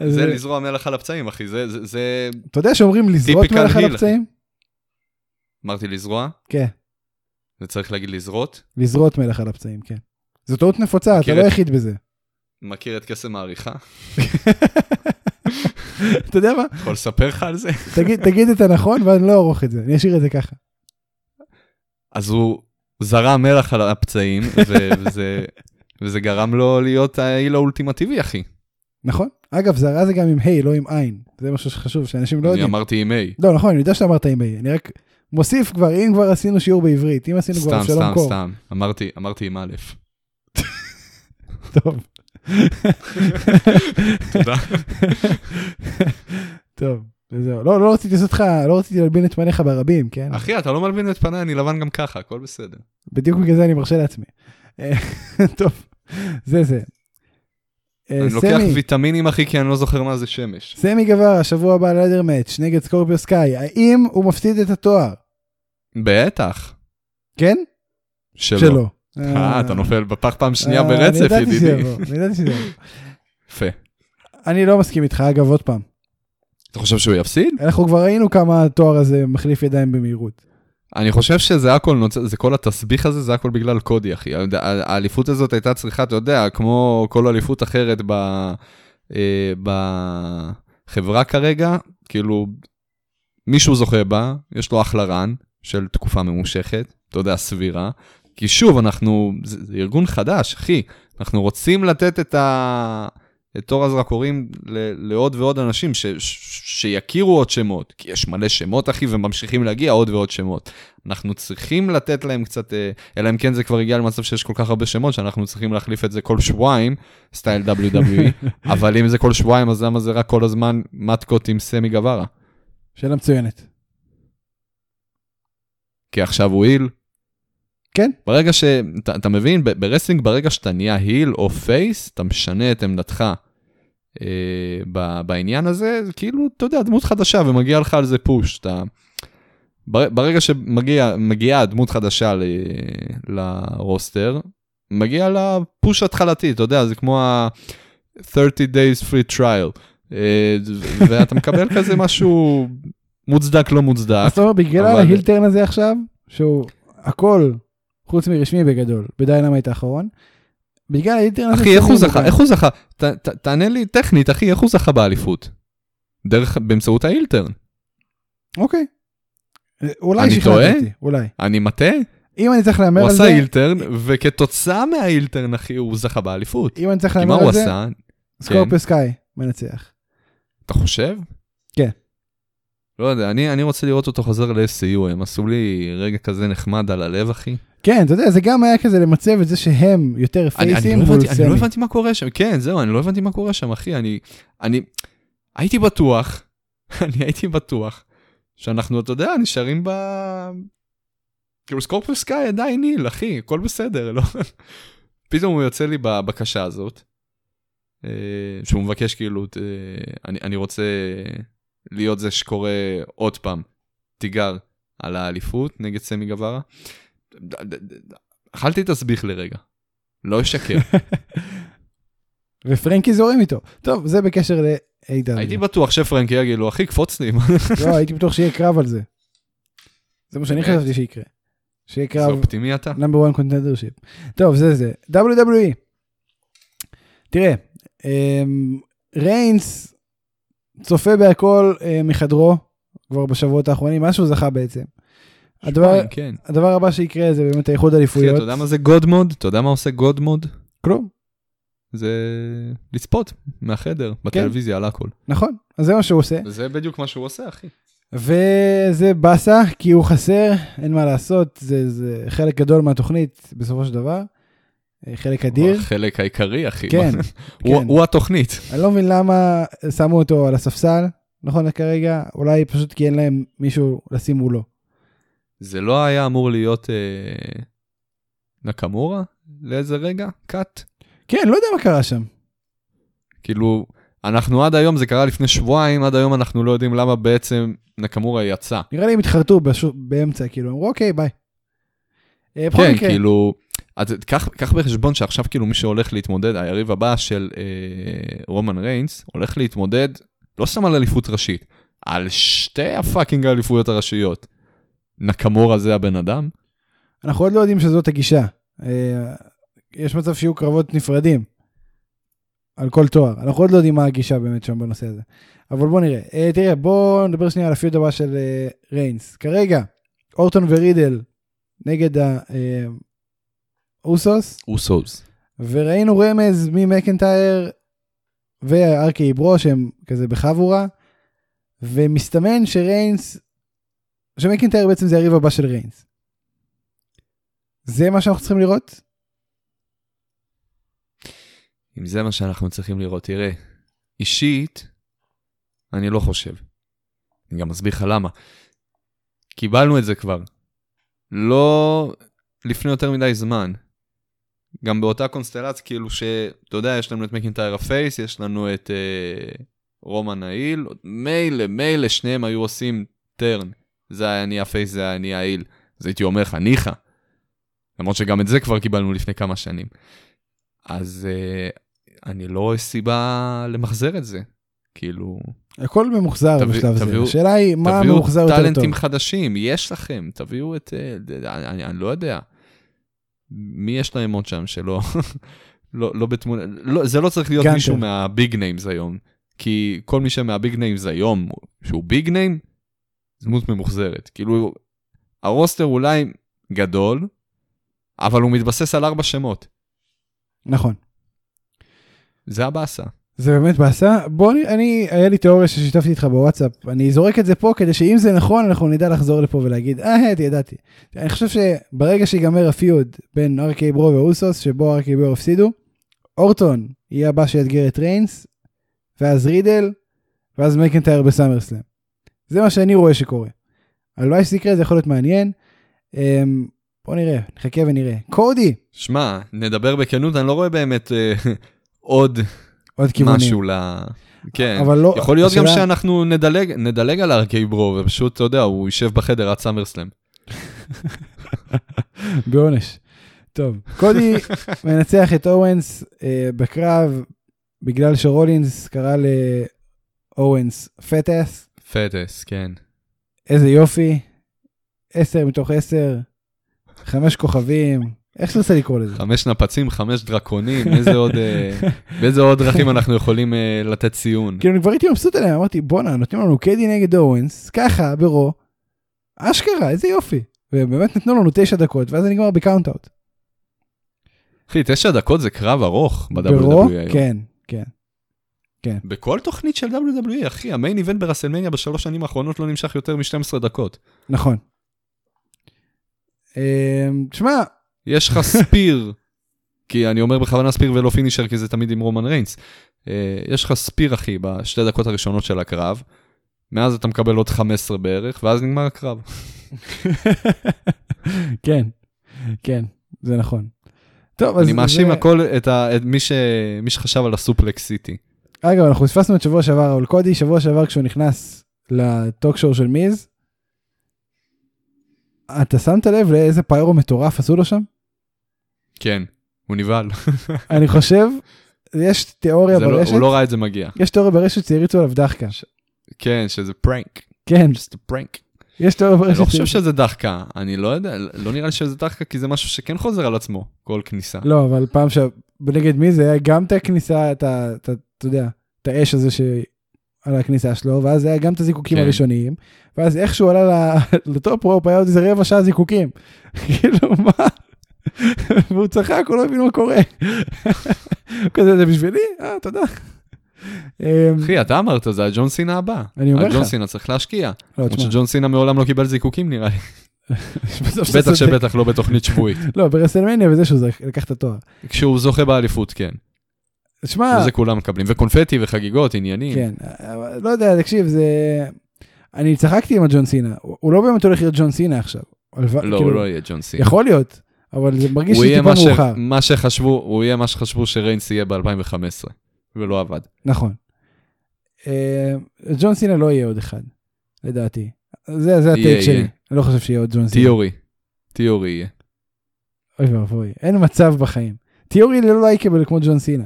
זה לזרוע מלח על הפצעים, אחי, זה. אתה יודע שאומרים לזרות Typical מלח על הפצעים? אמרתי לזרוע, כן, וצריך להגיד לזרות. לזרות מלח על הפצעים, כן. זו טעות נפוצה, אתה לא היחיד בזה. מכיר את קסם העריכה? אתה יודע מה? יכול לספר לך על זה? תגיד- תגיד את הנכון ואני לא אערוך את זה, אני אשאיר את זה ככה. אז הוא זרע מלח על הפצעים, וזה, וזה גרם לו להיות ההיל האולטימטיבי, אחי. נכון? אגב, זרה זה גם עם ה', לא עם עין. זה משהו שחשוב, שאנשים לא אני יודעים. אמרתי עם A. לא, נכון, אני יודע שאמרת עם ה', אני רק מוסיף כבר, אם כבר עשינו שיעור בעברית, אם עשינו כבר סתם, אבשלום סתם, קור. סתם. אמרתי, אמרתי עם א'. טוב. תודה. טוב, וזהו. לא, לא רציתי לעשות לך, לא רציתי להלבין את פניך ברבים, כן? אחי, אתה לא מלבין את פניי, אני לבן גם ככה, הכל בסדר. בדיוק בגלל זה אני מרשה לעצמי. טוב, זה זה. אה, אני לוקח ויטמינים, אחי, כי אני לא זוכר מה זה שמש. סמי גבר, השבוע הבא לדר מאץ' נגד סקורפיו סקאי, האם הוא מפסיד את התואר? בטח. כן? שלא. שלא. אה, אתה נופל בפח פעם שנייה אה, ברצף, אני ידעתי ידידי. ידעתי שיבוא. יפה. אני לא מסכים איתך, אגב, עוד פעם. אתה חושב שהוא יפסיד? אנחנו כבר ראינו כמה התואר הזה מחליף ידיים במהירות. אני חושב שזה הכל. זה כל התסביך הזה, זה הכל בגלל קודי, אחי. האליפות הזאת הייתה צריכה, אתה יודע, כמו כל אליפות אחרת ב... אה, בחברה כרגע, כאילו, מישהו זוכה בה, יש לו אחלה רן של תקופה ממושכת, אתה יודע, סבירה. כי שוב, אנחנו, זה, זה ארגון חדש, אחי. אנחנו רוצים לתת את ה... את תור הזרקורים ל- לעוד ועוד אנשים ש- ש- שיכירו עוד שמות, כי יש מלא שמות, אחי, וממשיכים להגיע עוד ועוד שמות. אנחנו צריכים לתת להם קצת, אה, אלא אם כן זה כבר הגיע למצב שיש כל כך הרבה שמות, שאנחנו צריכים להחליף את זה כל שבועיים, סטייל WWE, אבל אם זה כל שבועיים, אז למה זה רק כל הזמן מתקות עם סמי גווארה? שאלה מצוינת. כי עכשיו הוא heel. כן. ברגע ש... אתה, אתה מבין, ב- ב wrestling, ברגע שאתה נהיה heel או face, אתה משנה את עמדתך אה, ב- בעניין הזה, זה כאילו, אתה יודע, דמות חדשה ומגיע לך על זה push. אתה... בר- ברגע שמגיעה דמות חדשה ל... ל roster, מגיע לה push התחלתי, אתה יודע, זה כמו ה... 30 days free trial. אה, ואתה מקבל כזה משהו מוצדק לא מוצדק. אז אתה אומר, בגלל ה heel turn הזה עכשיו, שהוא הכל חוץ מרשמי בגדול, ב Dynamite האחרון, בגלל הזה... אחי, איך הוא זכה? איך הוא זכה? תענה לי טכנית, אחי, איך הוא זכה באליפות? דרך, באמצעות ה heel turn. אוקיי. אולי אני שכנעת טועה? אותי, אולי. אני מטעה? אם אני צריך להמר הוא על עשה זה, אילטרן, וכתוצאה מהאילטרן, אחי, הוא זכה באליפות. אם אני צריך כי מה להמר הוא על זה, עשה? סקורפיו סקאי מנצח. אתה חושב? לא יודע, אני, אני רוצה לראות אותו חוזר ל-SCU, הם עשו לי רגע כזה נחמד על הלב, אחי. כן, אתה יודע, זה גם היה כזה למצב את זה שהם יותר אני, אני, פייסים לא מול אני לא. הבנתי מה קורה שם, כן, זהו, אני לא הבנתי מה קורה שם, אחי, אני, אני הייתי בטוח, אני הייתי בטוח, שאנחנו, אתה יודע, נשארים ב... כאילו סקורפיו סקאי עדיין ניל, אחי, הכל בסדר, לא? פתאום הוא יוצא לי בבקשה הזאת, אה, שהוא מבקש כאילו, אה, אני, אני רוצה להיות זה שקורא עוד פעם תיגר על האליפות נגד סמי גווארה. אכלתי תסביך לרגע, לא אשקר. ופרנקי זורם איתו. טוב, זה בקשר ל- AEW. הייתי בטוח שפרנקי יגיד לו, אחי, קפוץ לי. לא, הייתי בטוח שיהיה קרב על זה. זה מה שאני? חשבתי שיקרה. שיהיה זה קרב אופטימי אתה? number 1 contendership. טוב, זה זה. WWE. תראה, אמ, ריינס צופה בהכל אה, מחדרו כבר בשבועות האחרונים, מה שהוא זכה בעצם. הדבר, שבועיים, כן. הדבר הבא שיקרה זה באמת האיחוד אליפויות. אתה יודע מה זה God mode? אתה יודע מה עושה God mode? כלום, זה לצפות מהחדר, כן. בטלוויזיה, על הכל. נכון, אז זה מה שהוא עושה. וזה בדיוק מה שהוא עושה, אחי. וזה באסה, כי הוא חסר, אין מה לעשות, זה, זה חלק גדול מהתוכנית בסופו של דבר. אה, חלק הוא אדיר. החלק העיקרי, אחי. כן, הוא- כן. הוא התוכנית. אני לא מבין למה שמו אותו על הספסל, נכון כרגע, אולי פשוט כי אין להם מישהו לשים מולו. זה לא היה אמור להיות אה, נקמורה לאיזה רגע? קאט? כן, לא יודע מה קרה שם. כאילו, אנחנו עד היום, זה קרה לפני שבועיים, עד היום אנחנו לא יודעים למה בעצם נקמורה יצא. נראה לי הם התחרטו באמצע, כאילו, אמרו אוקיי, ביי. אה, כן, כאילו, אז קח, בחשבון שעכשיו כאילו מי שהולך להתמודד, היריב הבא של אה, רומן ריינס, הולך להתמודד לא סתם על אליפות ראשית, על שתי ה fucking האליפויות הראשיות. נקמורה זה הבן אדם? אנחנו עוד לא יודעים שזאת הגישה. אה, יש מצב שיהיו קרבות נפרדים על כל תואר. אנחנו עוד לא יודעים מה הגישה באמת שם בנושא הזה. אבל בוא נראה. אה, תראה, בוא נדבר שנייה על ה feud הבא של אה, ריינס. כרגע, אורטון ורידל נגד האוסוס, אוסוס. וראינו רמז ממקנטייר וארקי ברו שהם כזה בחבורה, ומסתמן שריינס, שמקנטייר בעצם זה היריב הבא של ריינס. זה מה שאנחנו צריכים לראות? אם זה מה שאנחנו צריכים לראות, תראה, אישית, אני לא חושב. אני גם אסביר לך למה. קיבלנו את זה כבר. לא לפני יותר מדי זמן. גם באותה קונסטלציה, כאילו שאתה יודע, יש לנו את מקינטייר ה face, יש לנו את אה, רומן ה heel, מילא, מילא שניהם היו עושים turn. זה היה אני ה face, זה היה אני ה heel. אז הייתי אומר לך, ניחא. למרות שגם את זה כבר קיבלנו לפני כמה שנים. אז אה, אני לא רואה סיבה למחזר את זה. כאילו, הכל ממוחזר תביא- בשלב זה. תביאו- השאלה היא מה תביאו ממוחזר יותר טוב. טאלנטים חדשים, יש לכם, תביאו את... אה, אני, אני, אני לא יודע. מי יש להם עוד שם שלא... לא, לא בתמונה... לא, זה לא צריך להיות גנטר. מישהו מה big names היום. כי כל מי שמה big names היום, שהוא big name, דמות ממוחזרת. כאילו, ה roster אולי גדול, אבל הוא מתבסס על ארבע שמות. נכון. זה הבאסה. זה באמת באסה. בוא נראה, אני, היה לי תיאוריה ששיתפתי איתך בוואטסאפ. אני זורק את זה פה כדי שאם זה נכון, אנחנו נדע לחזור לפה ולהגיד, אה, הייתי, ידעתי. אני חושב שברגע שיגמר הפיוד בין ארקי ברו ואוסוס, שבו ארקי ברו הפסידו, אורטון יהיה הבא שיאתגר את ריינס, ואז רידל, ואז מקנטייר בסאמרסלאם. זה מה שאני רואה שקורה. הלוואי שזה יקרה, זה יכול להיות מעניין. אמ, בוא נראה, נחכה ונראה. קודי, שמע, נדבר בכנות, אני לא רואה באמת אה, עוד עוד כיוונים. משהו ל... כן, אבל לא, יכול להיות גם השאלה- שאנחנו נדלג, נדלג על ארקי ברו, ופשוט, אתה יודע, הוא יישב בחדר עד סאמרסלאם. בעונש. טוב, קודי מנצח את אורנס אה, בקרב בגלל שרולינס קרא לאורנס פטס, פטס, כן. איזה יופי, 10 מתוך 10, חמש כוכבים, איך רוצה לקרוא לזה. חמש נפצים, חמש דרקונים, איזה עוד, אה, באיזה עוד דרכים אנחנו יכולים אה, לתת ציון. כאילו אני כבר הייתי מבסוט עליהם, אמרתי בואנה נותנים לנו קדי נגד אורנס, ככה ברו, אשכרה איזה יופי. ובאמת נתנו לנו תשע דקות ואז זה נגמר בקאונט אאוט. אחי, תשע דקות זה קרב ארוך ב-WWE היום. כן, כן. בכל תוכנית של WWE, אחי, המיין איבנט ברסלמניה בשלוש שנים האחרונות לא נמשך יותר מ-12 דקות. נכון. אמ, תשמע, יש לך ספיר, כי אני אומר בכוונה ספיר ולא פינישר, כי זה תמיד עם רומן ריינס. אה, יש לך ספיר, אחי, בשתי דקות הראשונות של הקרב. מאז אתה מקבל עוד 15 בערך, ואז נגמר הקרב. כן, כן, זה נכון. טוב, אז אני מאשים זה- הכל את, ה, את מי, ש, מי שחשב על הסופלקס סיטי. אגב, אנחנו פספסנו את שבוע שעבר, אבל קודי, שבוע שעבר כשהוא נכנס לטוק שואו של מיז, אתה שמת לב לאיזה פיירו מטורף עשו לו שם? כן, הוא נבהל. אני חושב, יש תיאוריה לא, ברשת, הוא לא ראה את זה מגיע. יש תיאוריה ברשת שהריצו עליו דחקה. כן, שזה פרנק. כן, just a prank. יש תיאוריה אני ברשת. לא חושב שזה דחקה, אני לא יודע, לא נראה לי שזה דחקה, כי זה משהו שכן חוזר על עצמו, כל כניסה. לא, אבל פעם שבנגד מי זה היה גם את הכניסה, את ה... את ה- אתה יודע, את האש הזה ש... על הכניסה שלו, ואז היה גם את הזיקוקים כן. הראשוניים, ואז איך שהוא עלה לטופ רופ היה עוד איזה רבע שעה זיקוקים. כאילו, מה? והוא צחק, הוא לא הבין מה קורה. כזה, זה בשבילי? אה, תודה. אמ, אחי, אתה אמרת, זה הג'ון סינה הבא. אני אומר לך. הג'ון סינה צריך להשקיע. לא, למרות שג'ון סינה מעולם לא קיבל זיקוקים נראה לי. בטח. שבטח לא בתוכנית שבועית. לא, ברסלמניה וזה שהוא לקח את התואר. כשהוא זוכה באליפות, כן. תשמע, וזה כולם מקבלים. וקונפטי וחגיגות, עניינים. כן, לא יודע, תקשיב, זה... אני צחקתי עם הג'ון סינה, הוא לא באמת הולך להיות ג'ון סינה עכשיו. לא, כאילו, הוא לא יהיה ג'ון סינה. יכול להיות, אבל זה מרגיש לי טיפה מאוחר. מה שחשבו, הוא יהיה מה שחשבו שריינס יהיה ב-2015, ולא עבד. נכון. אה, ג'ון סינה לא יהיה עוד אחד, לדעתי. זה זה הטייק שלי. אני לא חושב שיהיה עוד ג'ון סינה. תיאורי. תיאורי יהיה. אוי ואבוי, אין מצב בחיים. תיאורי לא לייקבל כמו ג'ון סינה.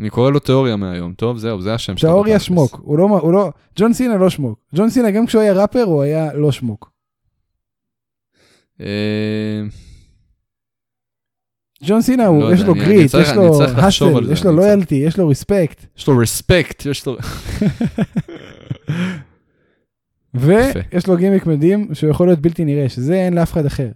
אני קורא לו תיאוריה מהיום, טוב, זהו, זה השם שלו. תיאוריה. שמוק, הוא לא, הוא לא, ג'ון סינה לא שמוק. ג'ון סינה גם כשהוא היה ראפר הוא היה לא שמוק. ג'ון סינה לא יש לו grit, יש לו hustle, יש לו loyalty, יש לו respect. יש לו respect, יש לו... ויש לו גימיק מדהים שהוא יכול להיות בלתי נראה, שזה אין לאף אחד אחר.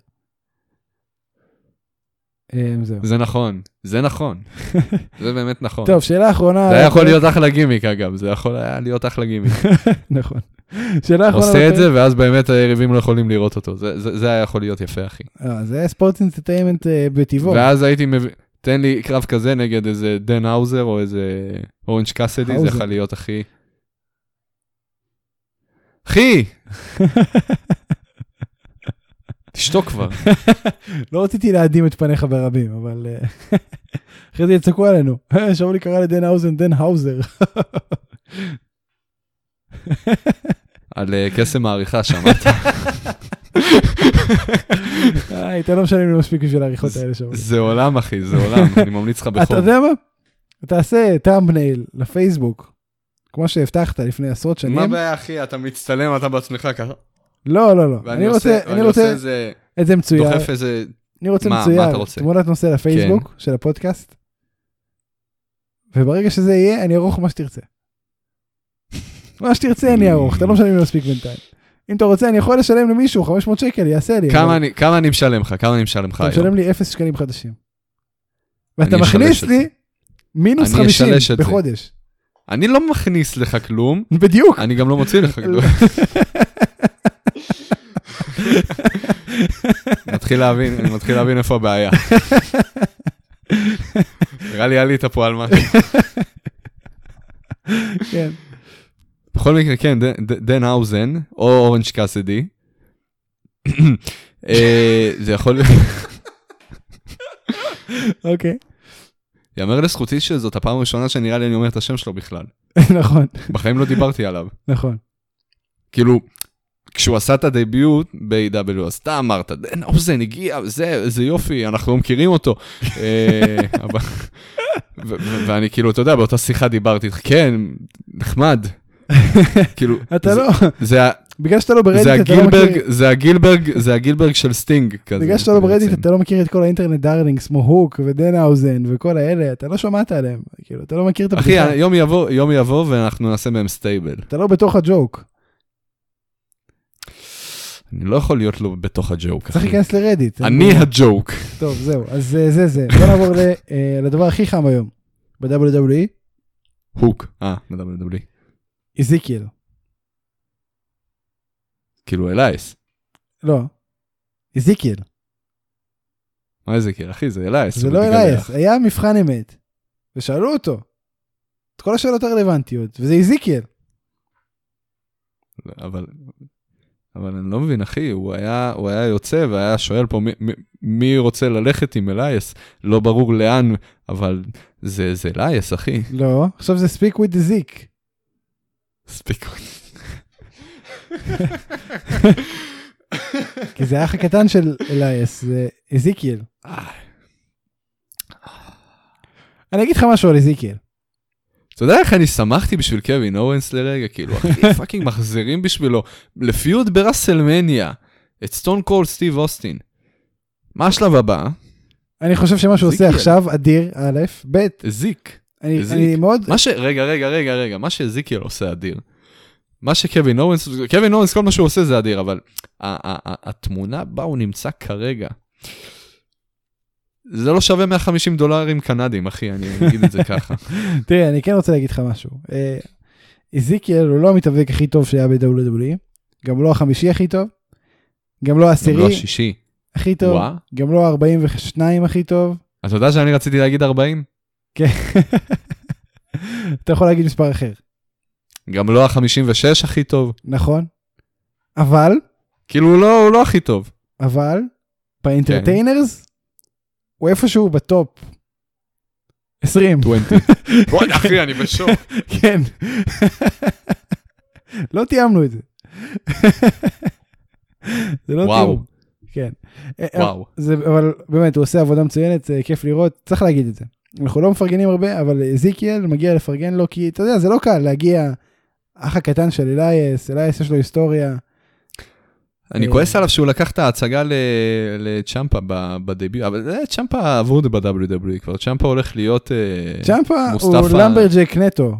אמ, זהו. זה נכון, זה נכון. זה באמת נכון. טוב, שאלה אחרונה. זה היה יכול להיות אחלה גימיק אגב, זה יכול היה להיות אחלה גימיק. נכון. שאלה אחרונה. עושה את בפרק- זה ואז באמת היריבים לא יכולים לראות אותו, זה- היה יכול להיות יפה אחי. אה, זה היה sports entertainment אה, במיטבו. ואז הייתי מביא, תן לי קרב כזה נגד איזה דן האוזר או איזה אורנג' קאסידי, זה. יכול להיות הכי... אחי! תשתוק כבר. לא רציתי להלבין את פניך ברבים, אבל אה, אחרי זה יצעקו עלינו. אה, שאולי קרא לדן האוזן דן האוזר. על אה, קסם העריכה, שמעת? אה, אתה לא משלם לי מספיק בשביל העריכות האלה שאולי. זה עולם אחי, זה עולם, אני ממליץ לך אתה בחום. יודע מה? תעשה טאמבנייל לפייסבוק, כמו שהבטחת לפני עשרות מה שנים. הבעיה אחי, אתה מצטלם אתה בעצמך ככה, לא, לא, לא. ואני אני רוצה, אני רוצה איזה, את זה מצויר. דוחף איזה, אני רוצה מה- מה מצויר, אתה רוצה? תמונת נושא לפייסבוק של הפודקאסט, וברגע שזה יהיה, אני אערוך מה שתרצה. מה שתרצה אני אערוך, אתה לא משלם לי מספיק בינתיים. אם אתה רוצה, אני יכול לשלם למישהו 500 שקל, יעשה לי. כמה אבל אני- כמה אני משלם לך, כמה אני משלם לך אתה היום. משלם לי 0 שקלים חדשים. ואתה מכניס לי מינוס אני 50 אשלש את זה. בחודש. אני לא מכניס לך כלום, בדיוק. אני גם לא מוציא לך כלום. מתחיל להבין, אני מתחיל להבין איפה הבעיה. נראה לי עלית פה על משהו. כן. בכל מקרה, כן, דן האוזן, או אורנג' קאסדי. אה, זה יכול להיות, אוקיי. יאמר לזכותי שזאת הפעם הראשונה שנראה לי אני אומר את השם שלו בכלל. נכון, בחיים לא דיברתי עליו. נכון. כאילו, כשהוא עשה את הדביוט ב-AW, אז אתה אמרת, דן אוזן הגיע, זה, איזה יופי, אנחנו לא מכירים אותו. אה, ואני כאילו, אתה יודע, באותה שיחה דיברתי איתך, כן, נחמד. כאילו, אתה זה- לא, זה בגלל שאתה לא זה ברדיט, אתה לא מכיר... זה הגילברג, זה הגילברג של סטינג כזה. בגלל שאתה לא ברדיט. אתה לא מכיר את כל ה internet darlings, כמו הוק ודנהאוזן וכל האלה, אתה לא שמעת עליהם. כאילו, אתה לא מכיר את אחי, הבדיחה. יום יבוא, יום יבוא ואנחנו נעשה מהם stable. אתה לא בתוך הג'וק. אני לא יכול להיות לו בתוך הג'וק, צריך. להיכנס לרדיט. אני הג'וק. טוב, זהו, אז אה, זה זה. בוא נעבור אה, לדבר הכי חם היום. ב-WWE, הוק. אה, ב-WWE. איזיקיאל. כאילו אלייס. לא. איזיקיאל. מה כאילו, אחי, זה אלייס. זה לא. אלייס, היה מבחן אמת. ושאלו אותו. את כל השאלות הרלוונטיות, וזה איזיקיאל. אבל, אבל אני לא מבין, אחי, הוא היה, הוא היה יוצא והיה שואל פה מי, מי, מי רוצה ללכת עם אלייס, לא ברור לאן, אבל זה, זה אלייס, אחי. לא, עכשיו זה speak with Zeke. מספיק. כי זה האח הקטן של אלייס, זה איזיקיאל. אני אגיד לך משהו על איזיקיאל. אתה יודע איך אני שמחתי בשביל קווין אוונס לרגע, כאילו, אחי, fucking מחזירים בשבילו, לפיוד בראסלמניה, את סטון קול סטיב אוסטין. מה השלב הבא? אני חושב שמה שהוא עושה. עכשיו אדיר, א', ב', זיק. אני. אני מאוד, מה ש... רגע, רגע, רגע, רגע, מה שזיקיאל עושה אדיר. מה שקווין אורנס, קווין אורנס, כל מה שהוא עושה זה אדיר, אבל ה- ה- ה- התמונה בה הוא נמצא כרגע, זה לא שווה 150 דולרים קנדים, אחי, אני אגיד את זה ככה. תראה, אני כן רוצה להגיד לך משהו. אה, איזיקיאל הוא לא המתאבק הכי טוב שהיה ב-WWE, גם לא החמישי הכי טוב, גם לא גם לא העשירי השישי. הכי טוב. גם לא ה-42 הכי טוב. אתה יודע שאני רציתי להגיד 40? אתה יכול להגיד מספר אחר, גם לא ה-56 הכי טוב. נכון? אבל, כאילו, הוא לא, הוא לא הכי טוב. אבל, באינטרטיינרס, הוא איפשהו בטופ 20. 20. וואי, אחי, אני בשוק. כן. לא תיאמנו את זה. זה לא וואו. תיאום. כן. אה, וואו. זה, אבל באמת, הוא עושה עבודה מצוינת, זה כיף לראות, צריך להגיד את זה. אנחנו לא מפרגנים הרבה, אבל זיקיאל מגיע לפרגן לו, כי אתה יודע, זה לא קל להגיע, אח הקטן של אלייס, אלייס יש לו היסטוריה. אני אה, כועס עליו שהוא לקח את ההצגה לצ'מפה ב debut, אבל צ'מפה אבוד ב-WWE כבר, צ'מפה הולך להיות... אה, צ'מפה הוא lumberjack נטו,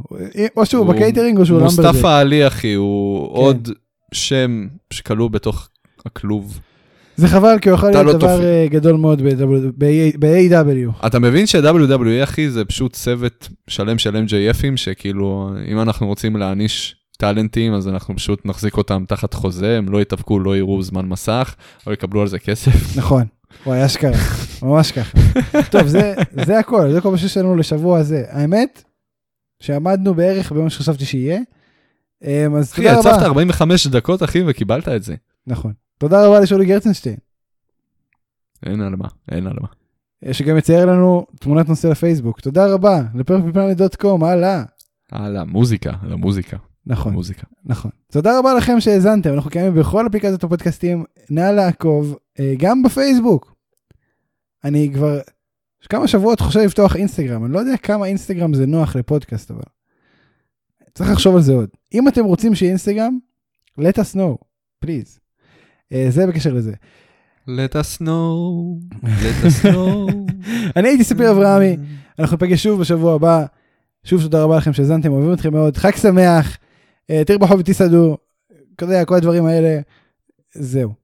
או שהוא הוא בקייטרינג או שהוא lumberjack. מוסטפא עלי, אחי, הוא כן. עוד שם שכלוא בתוך הכלוב. זה חבל, כי הוא יכול להיות לא דבר. אה, גדול מאוד ב-AW. אתה מבין ש-WWE, אחי, זה פשוט צוות שלם של MJFים, שכאילו, אם אנחנו רוצים להעניש טאלנטים, אז אנחנו פשוט נחזיק אותם תחת חוזה, הם לא יתאבקו, לא יראו זמן מסך, או יקבלו על זה כסף. נכון, וואי, אשכרה, ממש ככה. טוב, זה, זה הכל, זה כל מה שיש לנו לשבוע הזה. האמת, שעמדנו בערך במה שחשבתי שיהיה. אמ, אז אחי, תודה רבה. 45 דקות, אחי, וקיבלת את זה. נכון. תודה רבה לשולי גרצנשטיין, אין על מה, אין על מה. אה, שגם יצייר לנו תמונת נושא לפייסבוק. תודה רבה, לפרפלפלנט.קום, הלאה. הלאה, מוזיקה, למוזיקה, נכון, מוזיקה. נכון. תודה רבה לכם שהאזנתם, אנחנו קיימים בכל אפליקציות הפודקאסטים, נא לעקוב, אה, גם בפייסבוק. אני כבר כמה שבועות חושב לפתוח אינסטגרם, אני לא יודע כמה אינסטגרם זה נוח לפודקאסט, אבל צריך לחשוב על זה עוד. אם אתם רוצים שיהיה אינסטגרם, let us know, please. אה, זה בקשר לזה. let us know, let us know. אני הייתי ספיר אברהמי, אנחנו ניפגש שוב בשבוע הבא. שוב תודה רבה לכם שהאזנתם, אוהבים אתכם מאוד, חג שמח, אה, תרבחו ותסעדו, אתה יודע, כל הדברים האלה, זהו,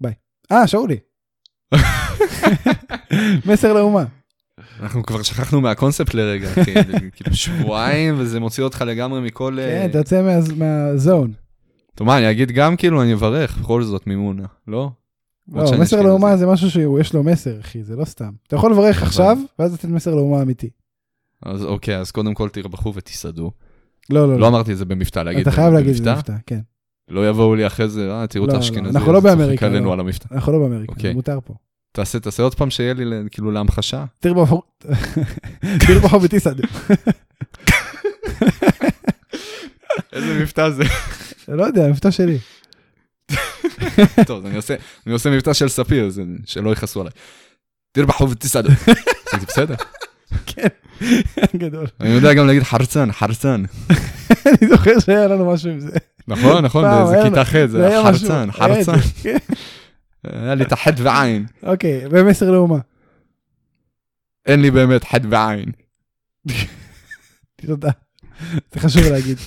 ביי. אה, שאולי. מסר לאומה. אנחנו כבר שכחנו מהקונספט לרגע, כאילו שבועיים וזה מוציא אותך לגמרי מכל... אה, כן, אתה יוצא מה- מהזון. טוב, מה, אני אגיד גם כאילו, אני אברך בכל זאת מימונה, לא? לא, מסר. לאומה זה משהו שיש לו מסר, אחי, זה לא סתם. אתה יכול לברך עכשיו, ואז לתת מסר לאומה אמיתי. אז אוקיי, אז קודם כל תרבחו ותסעדו. לא, לא, לא אמרתי את זה במבטא, להגיד אתה את חייב להגיד את זה במבטא? במבטא, כן. לא יבואו לי אחרי זה, אה, תראו את לא, לא, האשכנזי, אנחנו לא באמריקה, לא. אנחנו לא באמריקה, אוקיי. זה מותר פה. תעשה, תעשה עוד פעם שיהיה לי כאילו להמחשה. תרבחו, תרבחו ותסעדו. איזה מבטא זה. לא יודע, מבטא שלי. טוב, אני עושה, מבטא של ספיר, זה- שלא יכעסו עליי. תרבחו ותסעדו. עשיתי בסדר. כן, גדול. אני יודע גם להגיד חרצן, חרצן. אני זוכר שהיה לנו משהו עם זה. נכון, נכון, זה כיתה ח', זה. חרצן, חרצן. כן. היה לי את החטא ועין. אוקיי, ומסר לאומה. אין לי באמת חטא ועין. תודה. זה חשוב להגיד.